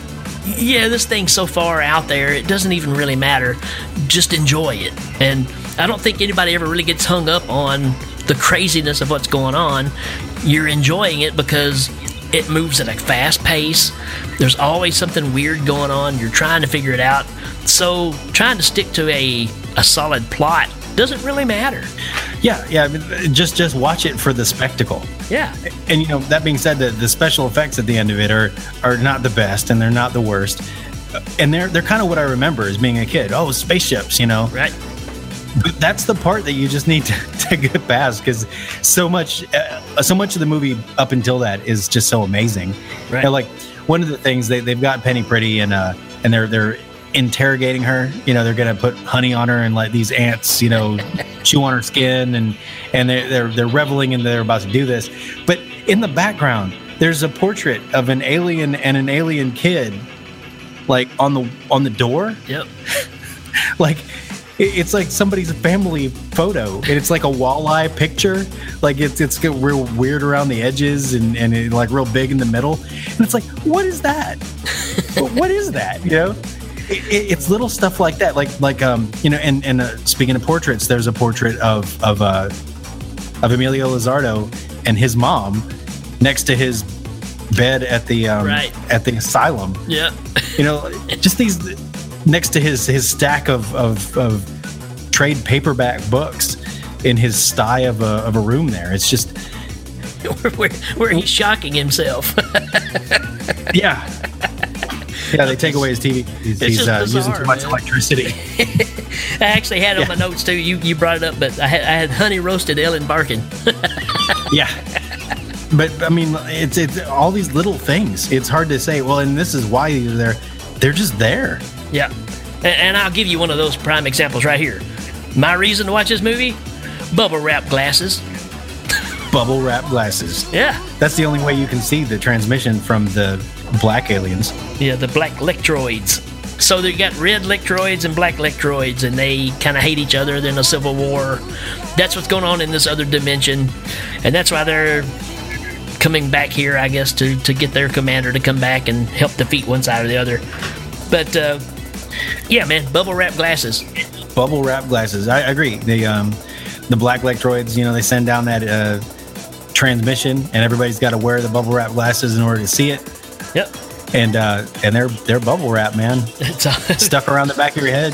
yeah, this thing's so far out there, it doesn't even really matter. Just enjoy it. And I don't think anybody ever really gets hung up on the craziness of what's going on. You're enjoying it because it moves at a fast pace. There's always something weird going on. You're trying to figure it out. So trying to stick to a, a solid plot doesn't really matter. Yeah, yeah. I mean, Just just watch it for the spectacle. Yeah. And you know, that being said, the, the special effects at the end of it are are not the best, and they're not the worst, and they're they're kind of what I remember as being a kid. Oh, spaceships, you know. Right. But that's the part that you just need to, to get past because so much, uh, so much of the movie up until that is just so amazing. Right. You know, like one of the things they they've got Penny Priddy and uh and they're they're interrogating her. You know, they're gonna put honey on her and let these ants, you know, chew on her skin and and they're they're they're reveling and they're about to do this. But in the background, there's a portrait of an alien and an alien kid, like on the on the door. Yep. Like it's like somebody's family photo, and it's like a walleye picture. Like it's it's real weird around the edges and and it, like real big in the middle. And it's like, what is that? What- what is that? You know. It, it- it's little stuff like that, like like um you know, and and uh, speaking of portraits, there's a portrait of of uh of Emilio Lizardo and his mom next to his bed at the um, Right. at the asylum. Yeah. You know, just these next to his his stack of of, of trade paperback books in his sty of a of a room there. It's just where, where he's shocking himself. yeah. Yeah, they take away his TV. He's, he's just uh, using too much man. electricity. I actually had it on my notes too. You you brought it up, but I had I had honey roasted Ellen Barkin. yeah. But I mean, it's it's all these little things. It's hard to say. Well, and this is why they're there. They're just there. Yeah. And, and I'll give you one of those prime examples right here. My reason to watch this movie? Bubble wrap glasses. Bubble wrap glasses. Yeah. That's the only way you can see the transmission from the black aliens. Yeah, the black lectroids. So they got red lectroids and black lectroids, and they kind of hate each other. They're in a civil war. That's what's going on in this other dimension, and that's why they're coming back here, I guess, to to get their commander to come back and help defeat one side or the other. But uh, yeah, man, bubble wrap glasses. Bubble wrap glasses. I agree. The um, the black electroids. You know, they send down that uh, transmission, and everybody's got to wear the bubble wrap glasses in order to see it. Yep. And uh, and they're they're bubble wrap, man. It's Stuck around the back of your head.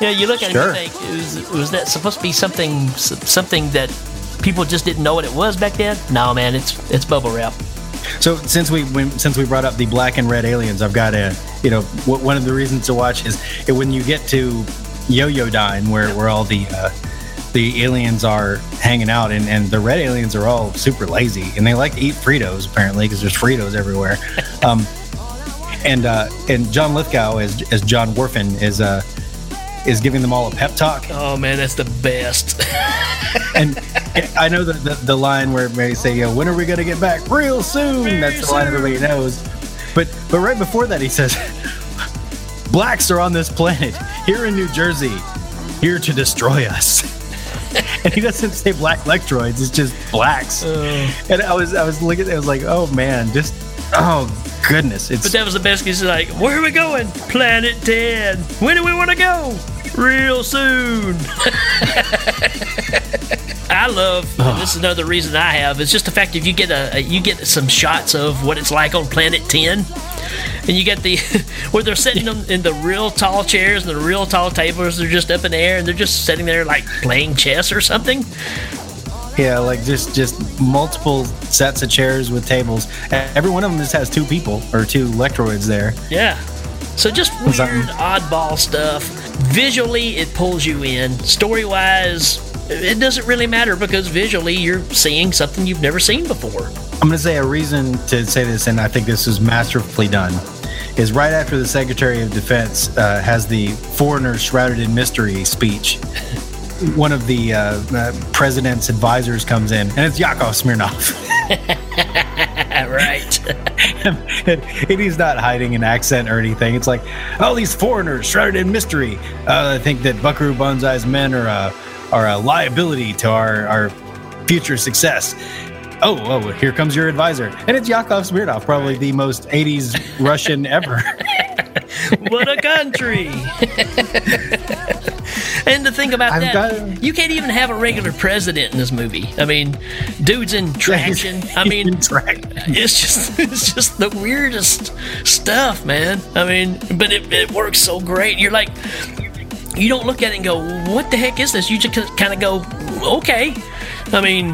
Yeah, you look at Sure. it and think, was, was that supposed to be something something that people just didn't know what it was back then? No, man, it's it's bubble wrap. So since we when, since we brought up the black and red aliens, I've got a you know w- one of the reasons to watch is when you get to Yoyodyne, where where all the uh, the aliens are hanging out, and, and the red aliens are all super lazy, and they like to eat Fritos apparently because there's Fritos everywhere. Um, and uh, and John Lithgow as as John Whorfin is uh is giving them all a pep talk. Oh man, that's the best. and I know the, the, the line where they say, "Yo, when are we gonna get back? Real soon." That's the line everybody knows. But but right before that, he says, "Blacks are on this planet here in New Jersey, here to destroy us." and he doesn't say black electroids; it's just blacks. And I was I was looking, I was like, "Oh man, just oh goodness, it's But that was the best because like, where are we going? Planet 10. When do we want to go? Real soon. I love. this is another reason I have. It's just the fact if you get a, a you get some shots of what it's like on Planet 10, and you get the where they're sitting them in the real tall chairs and the real tall tables. They're just up in the air and they're just sitting there like playing chess or something. Yeah, like just just multiple sets of chairs with tables. Every one of them just has two people or two electroids there. Yeah. So just weird, oddball stuff. Visually, it pulls you in. Story wise, it doesn't really matter because visually, you're seeing something you've never seen before. I'm going to say a reason to say this, and I think this is masterfully done, is right after the Secretary of Defense uh, has the foreigner shrouded in mystery speech. One of the uh, uh, president's advisors comes in, and it's Yakov Smirnoff. right. and, and he's not hiding an accent or anything. It's like, all these foreigners shrouded in mystery. Uh, I think that Buckaroo Banzai's men are a, are a liability to our, our future success. Oh, oh, here comes your advisor. And it's Yakov Smirnoff, probably the most 80s Russian ever. what a country! and to think about I've that, you can't even have a regular president in this movie. I mean, dude's in traction. I mean, it's just it's just the weirdest stuff, man. I mean, but it, it works so great. You're like, you don't look at it and go, "What the heck is this?" You just kind of go, "Okay." I mean,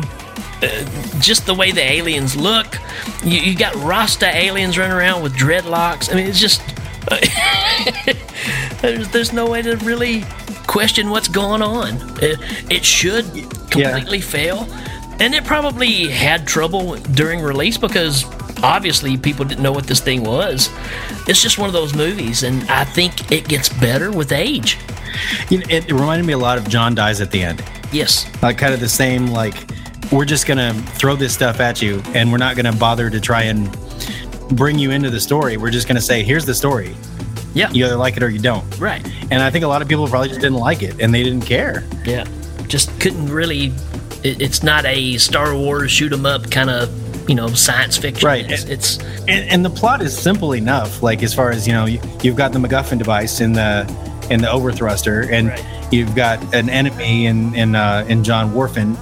uh, just the way the aliens look. You, you got Rasta aliens running around with dreadlocks. I mean, it's just there's, there's no way to really question what's going on. It, it should completely fail, and it probably had trouble during release because obviously people didn't know what this thing was. It's just one of those movies, and I think it gets better with age. You know, it, it reminded me a lot of John Dies at the End. Yes. Like, kind of the same, like, we're just going to throw this stuff at you, and we're not going to bother to try and bring you into the story. We're just going to say, here's the story. Yeah. You either like it or you don't. Right. And I think a lot of people probably just didn't like it and they didn't care. Yeah. Just couldn't really. It, it's not a Star Wars shoot 'em up kind of you know science fiction. Right. It's, it's And, and the plot is simple enough. Like as far as you know, you, you've got the MacGuffin device in the in the overthruster, and you've got an enemy in in uh, in John Whorfin,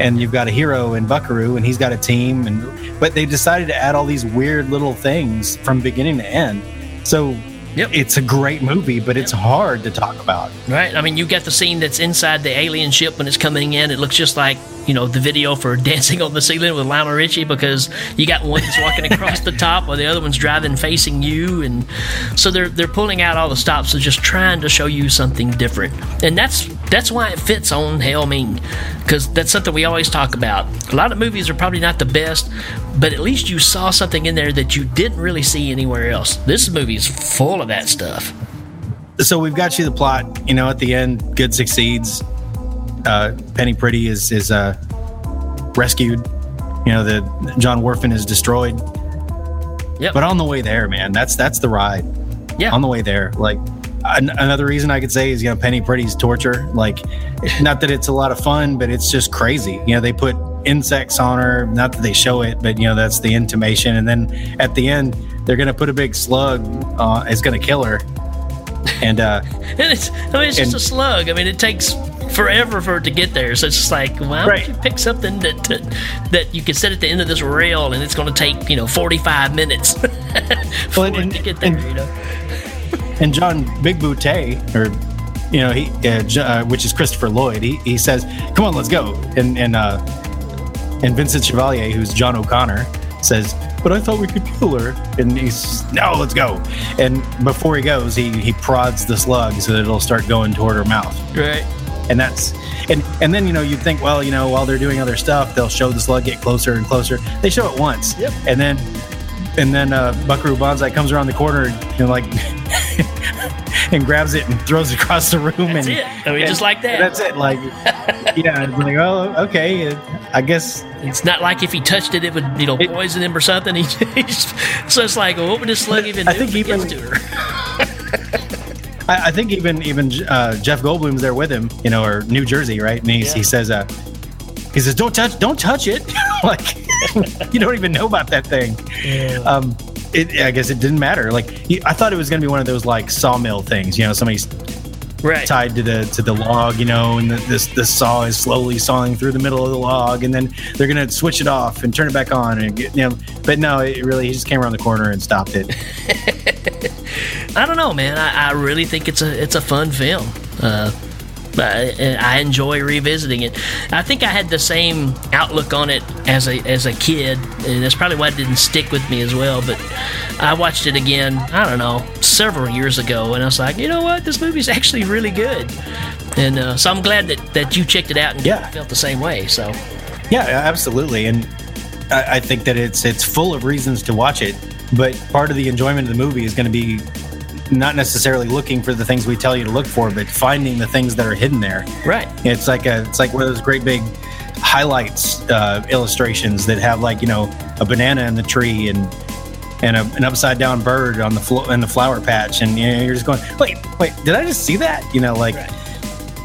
and you've got a hero in Buckaroo, and he's got a team. And but they decided to add all these weird little things from beginning to end. So it's a great movie, but it's hard to talk about. Right. I mean, you get the scene that's inside the alien ship when it's coming in. It looks just like, you know, the video for Dancing on the Ceiling with Lionel Richie because you got one that's walking across the top while the other one's driving facing you. And so they're, they're pulling out all the stops of just trying to show you something different. And that's that's why it fits on Hail Ming because that's something we always talk about. A lot of movies are probably not the best, but at least you saw something in there that you didn't really see anywhere else. This movie is full of that stuff. so we've got you the plot. You know, at the end, good succeeds. Uh, Penny Priddy is is uh, rescued. You know, the John Whorfin is destroyed. Yep. But on the way there, man, that's that's the ride. Yeah. On the way there, like an- another reason I could say is you know Penny Priddy's torture. Like, not that it's a lot of fun, but it's just crazy. You know, they put insects on her. Not that they show it, but you know that's the intimation. And then at the end, they're gonna put a big slug. Uh, it's gonna kill her. And uh, And it's, I mean, it's just a slug. I mean, it takes forever for it to get there. So it's just like, why Right. don't you pick something that that, that you can set at the end of this rail, and it's going to take you know forty five minutes for it to get there. you know, and John Bigbooté, or you know, he, uh, J- uh, which is Christopher Lloyd, he, he says, "Come on, let's go." And and uh, and Vincent Chevalier, who's John O'Connor, says, "But I thought we could kill her." And he's, "No, let's go." And before he goes, he he prods the slug so that it'll start going toward her mouth. right? And that's and and then you know you'd think, well, you know, while they're doing other stuff, they'll show the slug get closer and closer. They show it once, Yep. and then and then uh, Buckaroo Banzai comes around the corner, know, like and grabs it and throws it across the room. That's and it. I mean, just like that. That's it. Like, yeah, it's like, oh, okay. I guess It's not like if he touched it, it would you know poison him or something. He, he's, so it's like, well, what would this slug even I do? think if it even- to her? I, I think even even uh, Jeff Goldblum's there with him, you know, or New Jersey, right? And he's, he says, uh, he says, "Don't touch, don't touch it." like you don't even know about that thing. Um, it, I guess it didn't matter. Like he, I thought it was going to be one of those like sawmill things, you know, somebody's right. tied to the to the log, you know, and the, this the saw is slowly sawing through the middle of the log, and then they're going to switch it off and turn it back on, and get, you know. But no, it really he just came around the corner and stopped it. I don't know, man. I, I really think it's a it's a fun film. Uh, I, I enjoy revisiting it. I think I had the same outlook on it as a as a kid, and that's probably why it didn't stick with me as well. But I watched it again. I don't know several years ago, and I was like, you know what, this movie's actually really good. And uh, so I'm glad that, that you checked it out and Yeah. felt the same way. So Yeah, absolutely, and I, I think that it's it's full of reasons to watch it. But part of the enjoyment of the movie is going to be not necessarily looking for the things we tell you to look for, but finding the things that are hidden there. right, It's like a it's like one of those great big highlights uh, illustrations that have like you know a banana in the tree and and a, an upside down bird on the flo- in the flower patch, and you know, you're just going, wait, wait, did I just see that? You know, like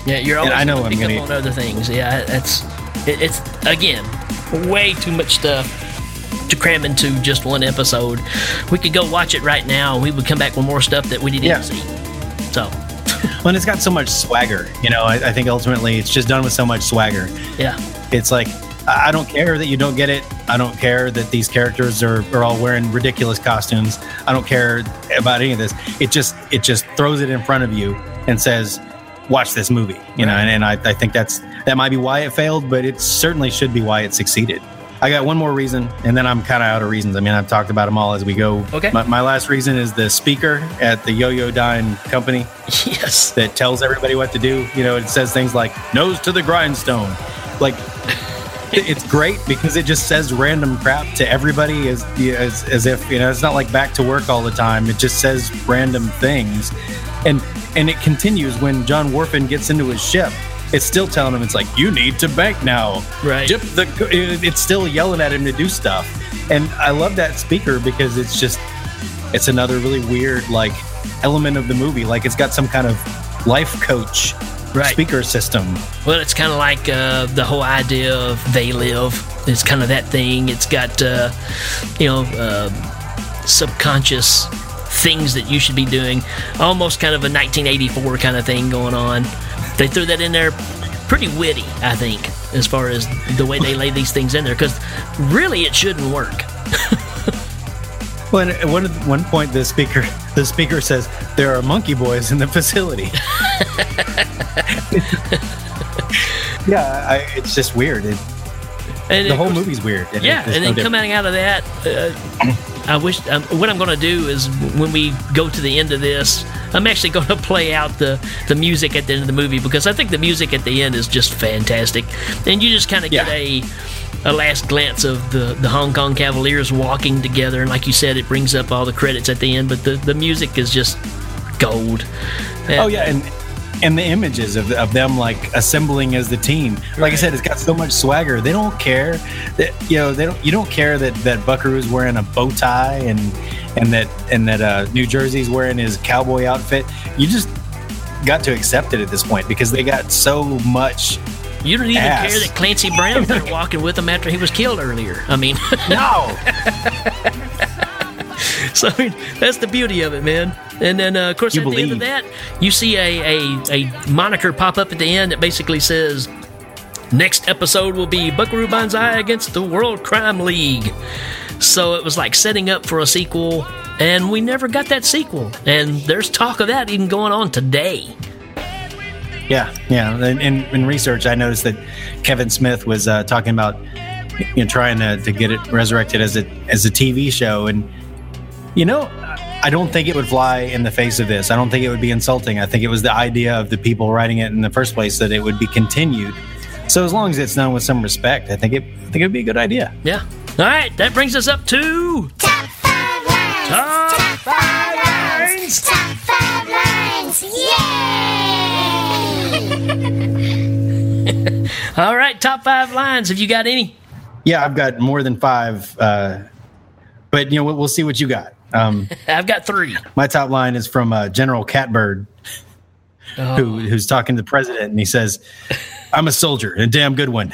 yeah, you're always I know I'm gonna- on other things. Yeah, that's it, it's again way too much stuff to cram into just one episode. We could go watch it right now, and we would come back with more stuff that we didn't Yeah. see. So when it's got so much swagger, you know, I, I think ultimately it's just done with so much swagger. yeah, It's like I don't care that you don't get it. I don't care that these characters are, are all wearing ridiculous costumes. I don't care about any of this. It just it just throws it in front of you and says, "Watch this movie." You know, and, and I, I think that's that might be why it failed, but it certainly should be why it succeeded. I got one more reason, and then I'm kind of out of reasons. I mean, I've talked about them all as we go. Okay. My, my last reason is the speaker at the Yoyodyne company yes, that tells everybody what to do. You know, it says things like "nose to the grindstone," like it's great because it just says random crap to everybody as, as as if you know it's not like back to work all the time. It just says random things, and and it continues when John Whorfin gets into his ship. It's still telling him it's like you need to bank now. Right. Dip the. It's still yelling at him to do stuff, and I love that speaker because it's just it's another really weird like element of the movie. Like it's got some kind of life coach Right. speaker system. Well, it's kind of like uh, the whole idea of they live. It's kind of that thing. It's got, uh, you know, uh, subconscious things that you should be doing. Almost kind of a 1984 kind of thing going on. They threw that in there pretty witty, I think, as far as the way they lay these things in there. Because really, it shouldn't work. Well, at one one point, the speaker the speaker says there are monkey boys in the facility. yeah, I, it's just weird. It, And the whole movie's weird. Yeah, and no then coming out of that, uh, I wish um, what I'm going to do is when we go to the end of this, I'm actually going to play out the the music at the end of the movie because I think the music at the end is just fantastic, and you just kind of get a a last glance of the the Hong Kong Cavaliers walking together, and like you said, it brings up all the credits at the end, but the the music is just gold. Oh yeah, and and the images of, of them like assembling as the team. Like I said, it's got so much swagger. They don't care that you know they don't. You don't care that that Buckaroo's wearing a bow tie and and that and that uh, New Jersey's wearing his cowboy outfit. You just got to accept it at this point because they got so much. You don't even ass. care that Clancy Brown's there walking with him after he was killed earlier. I mean, no. so I mean, that's the beauty of it, man. And then, uh, of course, You at the end of that, you see a, a, a moniker pop up at the end that basically says, Next episode will be Buckaroo Banzai against the World Crime League. So it was like setting up for a sequel, and we never got that sequel. And there's talk of that even going on today. Yeah, yeah. In, in, in research, I noticed that Kevin Smith was uh, talking about you know trying to, to get it resurrected as a as a TV show, and you know, I don't think it would fly in the face of this. I don't think it would be insulting. I think it was the idea of the people writing it in the first place that it would be continued. So as long as it's done with some respect, I think it I think it would be a good idea. Yeah. All right, that brings us up to top five lines. Top five lines. Top five lines. Yay! All right, top five lines. Have you got any? Yeah, I've got more than five, uh, but you know we'll, we'll see what you got. Um, I've got three. My top line is from uh, General Catburd, who, who's talking to the president, and he says, "I'm a soldier, and a damn good one.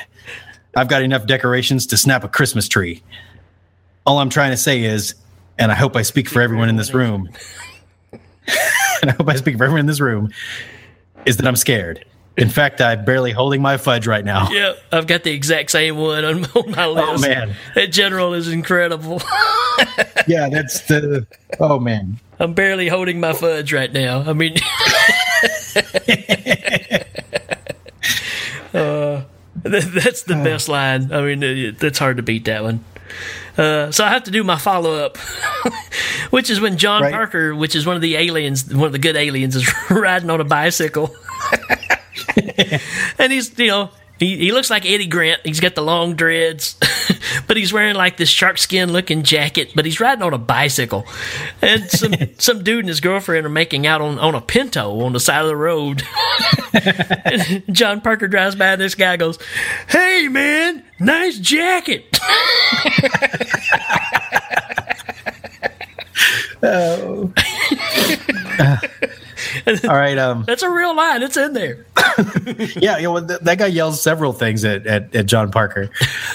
I've got enough decorations to snap a Christmas tree. All I'm trying to say is, and I hope I speak for everyone in this room, and I hope I speak for everyone in this room, is that I'm scared. In fact, I'm barely holding my fudge right now. Yeah, I've got the exact same one on, on my list. Oh, man. that general is incredible. yeah, that's the. Oh man, I'm barely holding my fudge right now. I mean, uh, that, that's the best line. I mean, it, that's hard to beat that one. Uh, so I have to do my follow up, which is when John Right. Parker, which is one of the aliens, one of the good aliens, is riding on a bicycle. And he's you know he, he looks like Eddie Grant. He's got the long dreads, but he's wearing like this shark skin looking jacket. But he's riding on a bicycle, and some some dude and his girlfriend are making out on, on a Pinto on the side of the road. And John Parker drives by, and this guy goes, "Hey man, nice jacket." Oh. All right. Um, That's a real line. It's in there. yeah, you know, th- that guy yells several things at, at, at John Parker.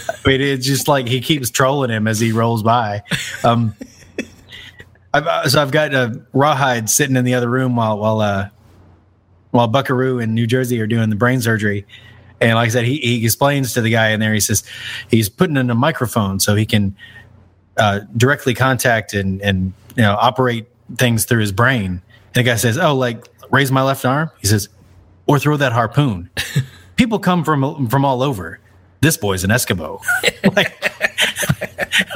I mean, it's just like he keeps trolling him as he rolls by. Um, I've, uh, so I've got uh, Rawhide sitting in the other room while while uh, while Buckaroo and New Jersey are doing the brain surgery. And like I said, he, he explains to the guy in there. He says he's putting in a microphone so he can uh, directly contact and and you know operate things through his brain. And the guy says, "Oh, like raise my left arm." He says, "Or throw that harpoon." People come from from all over. This boy's an Eskimo. like,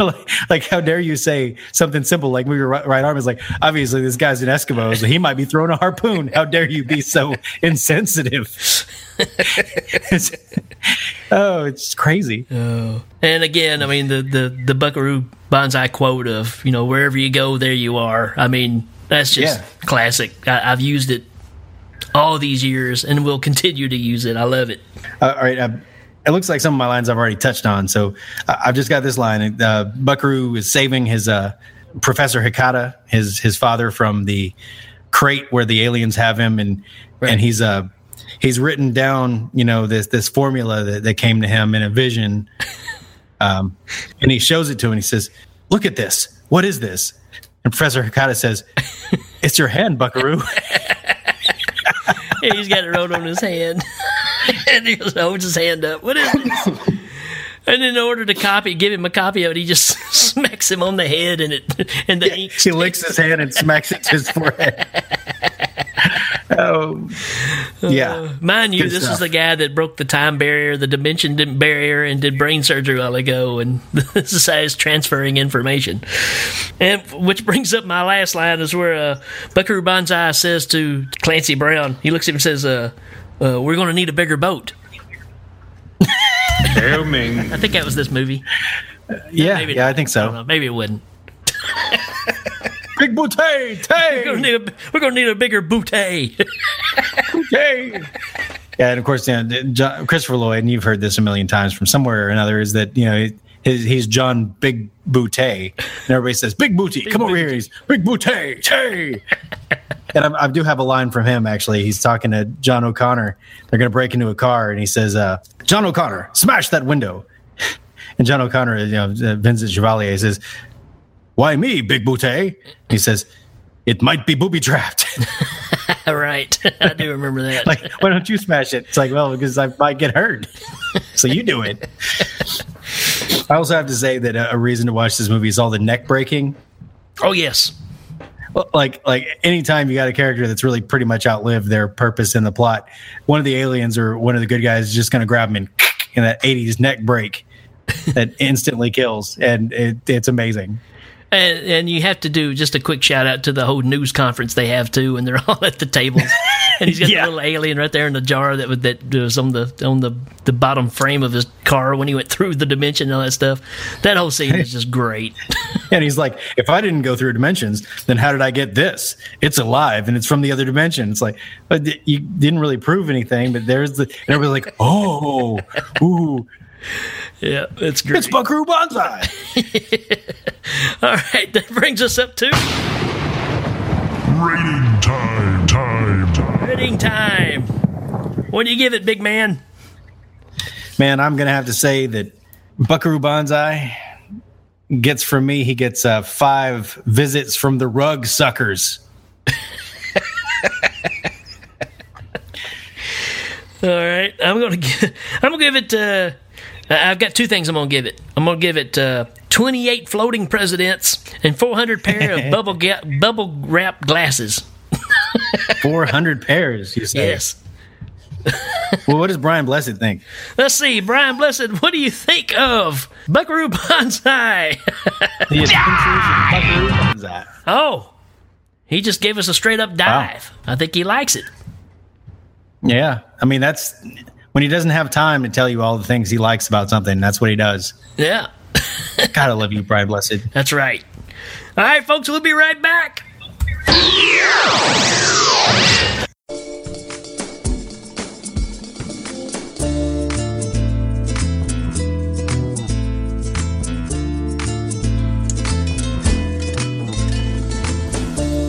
like, like, how dare you say something simple like move your right, right arm is like obviously this guy's an Eskimo, so he might be throwing a harpoon. How dare you be so insensitive? It's- oh, it's crazy. Oh. And again, I mean the the the Buckaroo Banzai quote of you know wherever you go, there you are. I mean that's just Yeah. classic. I, I've used it all these years and will continue to use it. I love it. Uh, all right. Uh, it looks like some of my lines I've already touched on. So I've just got this line. Uh, Buckaroo is saving his uh, Professor Hikita, his his father from the crate where the aliens have him, and and he's uh he's written down you know this this formula that, that came to him in a vision, um, and he shows it to him and he says, "Look at this. What is this?" And Professor Hikita says, "It's your hand, Buckaroo." Yeah, he's got it wrote on his hand. and he just holds his hand up. What is this? And in order to copy, give him a copy of it, he just smacks him on the head and it and the ink. he licks his hand and smacks it to his forehead. Oh, yeah. Uh, mind you, Good this stuff. is the guy that broke the time barrier, the dimension dim- barrier, and did brain surgery a while ago. And this is how he's transferring information. And which brings up my last line is where uh, Buckaroo Banzai says to Clancy Brown, he looks at him and says, uh, uh, "We're going to need a bigger boat." Hail Ming. I think that was this movie. Yeah, Maybe yeah. I think so. don't. Maybe it wouldn't. Big bouteille, We're gonna need a, we're gonna need a bigger bouteille. Yay. Yeah, and of course, you know, John, Christopher Lloyd, and you've heard this a million times from somewhere or another, is that you know his, he's John Big Boutte, and everybody says Big Booty, come over here. He's Bigbooté, hey. and I, I do have a line from him actually. He's talking to John O'Connor. They're going to break into a car, and he says, uh, "John O'Connor, smash that window." And John O'Connor, you know, uh, Vincent Chevalier says, "Why me, Bigbooté?" He says, "It might be booby trapped." right, I do remember that. like, why don't you smash it? It's like, well, because I might get hurt. so you do it. I also have to say that a, a reason to watch this movie is all the neck breaking. oh yes, Well, Like, like anytime you got a character that's really pretty much outlived their purpose in the plot, one of the aliens or one of the good guys is just going to grab him and in that 80s neck break that instantly kills. And it, it's amazing. And, and you have to do just a quick shout out to the whole news conference they have too, and they're all at the tables, and he's got Yeah. the little alien right there in the jar that was that was on the on the the bottom frame of his car when he went through the dimension and all that stuff. That whole scene is just great. And he's like, if I didn't go through dimensions, then how did I get this? It's alive and it's from the other dimension. It's like, but you didn't really prove anything, but there's the, and everybody's like, oh, ooh, Yeah, it's great. it's Buckaroo Banzai. All right, that brings us up to Rating time, time, time. rating time. What do you give it, big man? Man, I'm going to have to say that Buckaroo Banzai gets from me, he gets uh, five visits from the rug suckers. All right, I'm gonna give. I'm gonna give it. Uh, I've got two things I'm gonna give it. I'm gonna give it uh, 28 floating presidents and 400 pair of bubble ga- bubble wrap glasses. 400 pairs, you say. Yes. Well, what does Brian Blessed think? Let's see, Brian Blessed. What do you think of Buckaroo Banzai? The Adventures of Buckaroo Banzai. oh, he just gave us a straight up dive. I think he likes it. Yeah. I mean, that's when he doesn't have time to tell you all the things he likes about something. That's what he does. Yeah, Gotta love you, Brian Blessed. that's right. All right, folks, we'll be right back.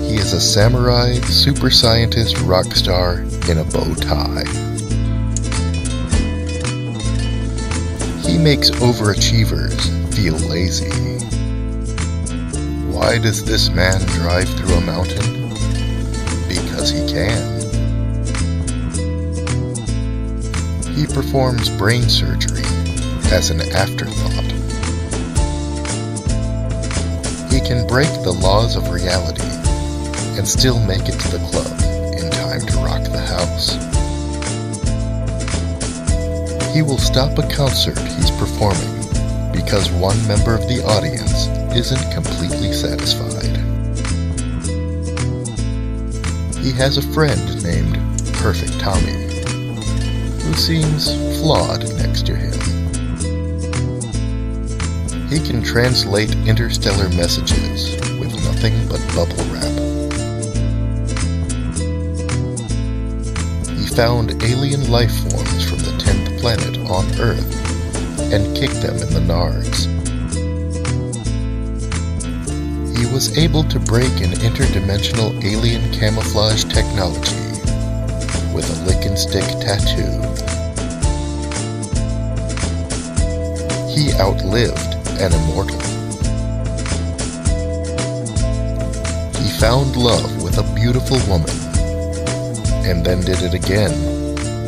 He is a samurai super scientist rock star in a bow tie. He makes overachievers feel lazy. Why does this man drive through a mountain? Because he can. He performs brain surgery as an afterthought. He can break the laws of reality and still make it to the club in time to rock the house. He will stop a concert he's performing because one member of the audience isn't completely satisfied. He has a friend named Perfect Tommy who seems flawed next to him. He can translate interstellar messages with nothing but bubble wrap. He found alien life forms from the 10th planet on Earth and kicked them in the nards. He was able to break an interdimensional alien camouflage technology with a lick and stick tattoo. He outlived an immortal. He found love with a beautiful woman, and then did it again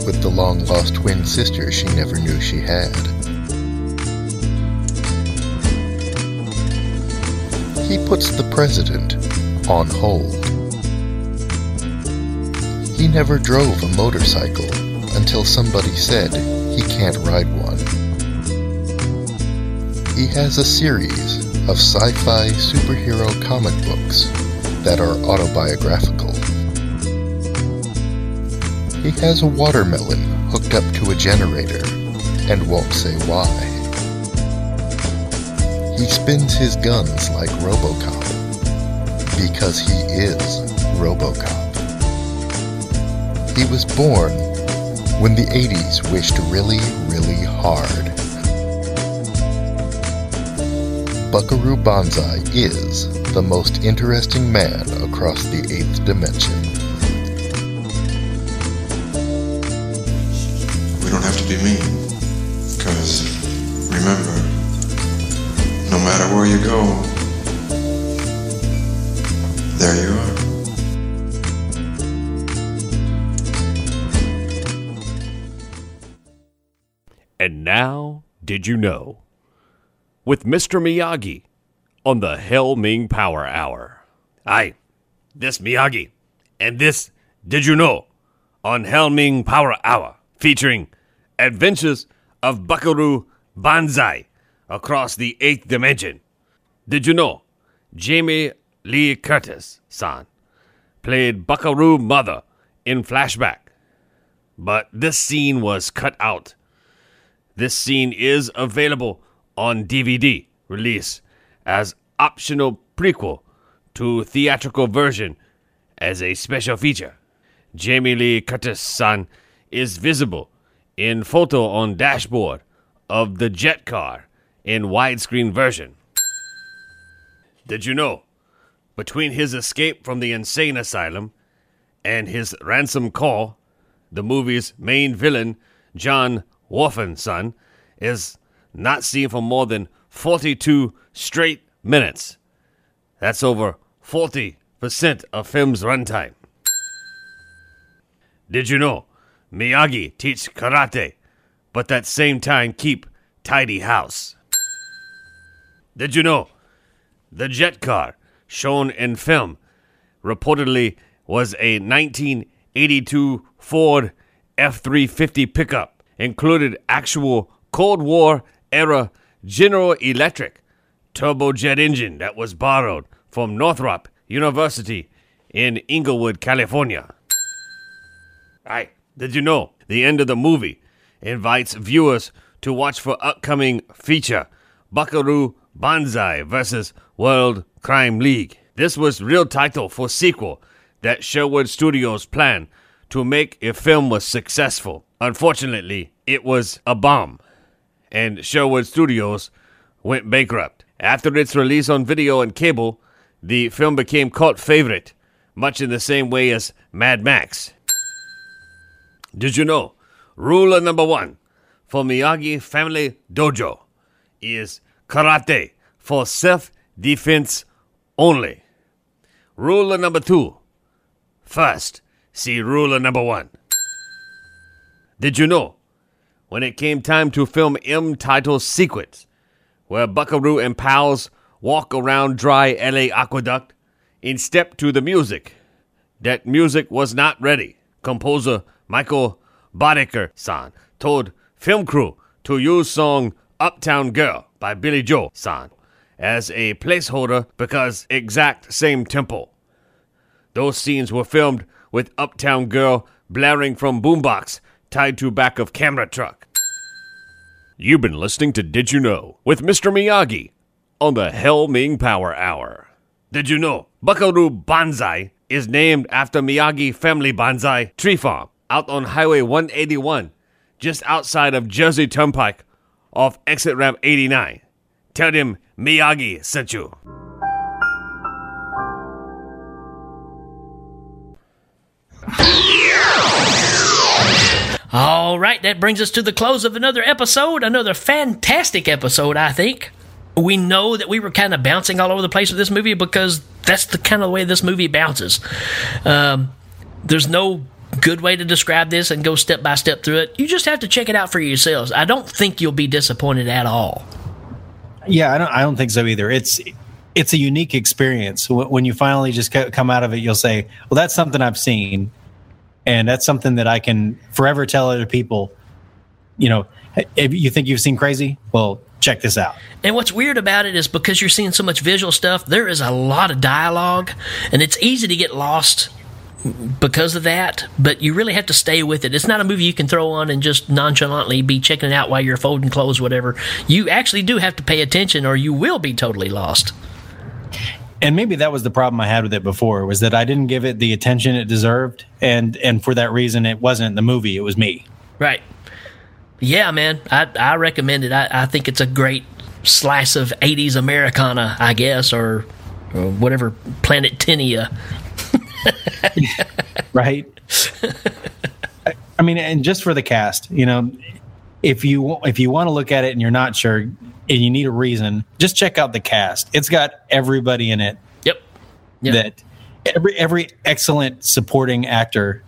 with the long lost twin sister she never knew she had. He puts the president on hold. He never drove a motorcycle until somebody said he can't ride one. He has a series of sci fi superhero comic books that are autobiographical. He has a watermelon hooked up to a generator and won't say why. He spins his guns like Robocop because he is Robocop. He was born when the 80s wished really, really hard. Buckaroo Banzai is the most interesting man across the eighth dimension. Be mean. Because remember, no matter where you go, there you are. And now, did you know? With Mr. Miyagi on the Hail Ming Power Hour. Aye, this Miyagi. And this, did you know? On Hail Ming Power Hour, featuring Adventures of Buckaroo Banzai across the eighth dimension. Did you know? Jamie Lee Curtis, son, played Buckaroo Mother in flashback. But this scene was cut out. This scene is available on DVD release as optional prequel to theatrical version as a special feature. Jamie Lee Curtis' son is visible in photo on dashboard of the jet car in widescreen version. Did you know? Between his escape from the insane asylum and his ransom call, the movie's main villain, John Wolfen's son, is not seen for more than 42 straight minutes. That's over 40% of film's runtime. Did you know Miyagi teach karate, but at same time keep tidy house? Did you know the jet car shown in film reportedly was a 1982 Ford F350 pickup, included actual Cold War era General Electric turbojet engine that was borrowed from Northrop University in Inglewood, California. Aye, did you know the end of the movie invites viewers to watch for upcoming feature Buckaroo Banzai versus World Crime League. This was real title for sequel that Sherwood Studios planned to make if film was successful. Unfortunately, it was a bomb, and Sherwood Studios went bankrupt. After its release on video and cable, the film became cult favorite, much in the same way as Mad Max. Did you know? Rule number one for Miyagi Family Dojo is karate for self defense only. Rule number two. First, see rule number one. Did you know? When it came time to film M title sequence, where Buckaroo and pals walk around dry LA aqueduct in step to the music, that music was not ready. Composer Michael Boddicker san told film crew to use song Uptown Girl by Billy Joel san as a placeholder because exact same tempo. Those scenes were filmed with Uptown Girl blaring from boombox tied to back of camera truck. You've been listening to Did You Know with Mr. Miyagi on the Hail Ming Power Hour. Did you know Buckaroo Banzai is named after Miyagi Family Banzai Tree Farm out on Highway 181, just outside of Jersey Turnpike off exit ramp 89. Tell them Miyagi sent you. All right, that brings us to the close of another episode, another fantastic episode, I think. We know that we were kind of bouncing all over the place with this movie because that's the kind of way this movie bounces. Um, there's no good way to describe this and go step by step through it. You just have to check it out for yourselves. I don't think you'll be disappointed at all. Yeah, I don't. I don't think so either. It's it's a unique experience. When you finally just come out of it, you'll say, "Well, that's something I've seen, and that's something that I can forever tell other people." You know, if you think you've seen crazy, well, check this out. And what's weird about it is because you're seeing so much visual stuff, there is a lot of dialogue, and it's easy to get lost because of that. But you really have to stay with it. It's not a movie you can throw on and just nonchalantly be checking it out while you're folding clothes, whatever. You actually do have to pay attention, or you will be totally lost. and maybe that was the problem I had with it before was that I didn't give it the attention it deserved, and and for that reason, it wasn't the movie; it was me. Right. Yeah, man. I, I recommend it. I, I think it's a great slice of 80s Americana, I guess, or, or whatever, Planet Tinia. right? I- mean, and just for the cast, you know, if you if you want to look at it and you're not sure and you need a reason, just check out the cast. It's got everybody in it. Yep. That every every excellent supporting actor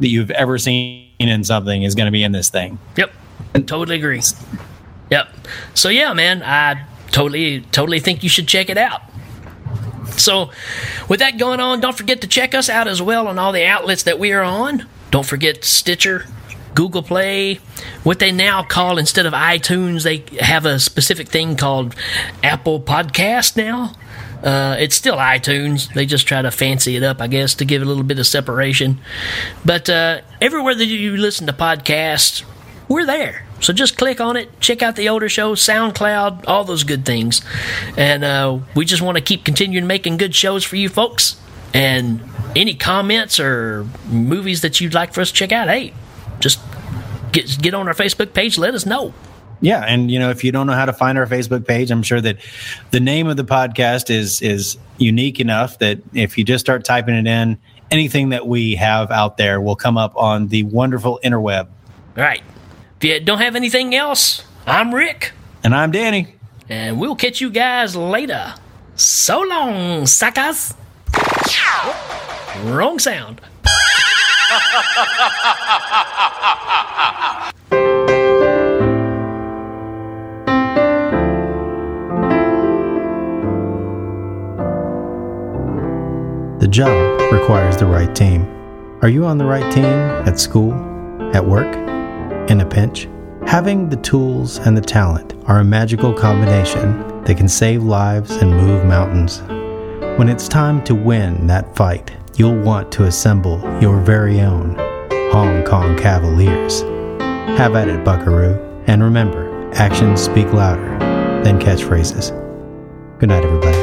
that you've ever seen in something is going to be in this thing. Yep. And Totally agree. Yep. So yeah, man, I totally totally think you should check it out. So, with that going on, don't forget to check us out as well on all the outlets that we are on. Don't forget Stitcher, Google Play, what they now call instead of iTunes, they have a specific thing called Apple Podcast now. Uh, it's still iTunes. They just try to fancy it up, I guess, to give it a little bit of separation. But uh, everywhere that you listen to podcasts, we're there. So just click on it, check out the older shows, SoundCloud, all those good things. And uh, we just want to keep continuing making good shows for you folks. And any comments or movies that you'd like for us to check out, hey, just get get on our Facebook page, let us know. Yeah, and you know, if you don't know how to find our Facebook page, I'm sure that the name of the podcast is is unique enough that if you just start typing it in, anything that we have out there will come up on the wonderful interweb. All right. If you don't have anything else, I'm Rick. And I'm Danny. And we'll catch you guys later. So long, suckers. Wrong sound. The job requires the right team. Are you on the right team at school, at work, in a pinch? Having the tools and the talent are a magical combination that can save lives and move mountains. When it's time to win that fight, you'll want to assemble your very own Hong Kong Cavaliers. Have at it, Buckaroo. And remember, actions speak louder than catchphrases. Good night, everybody.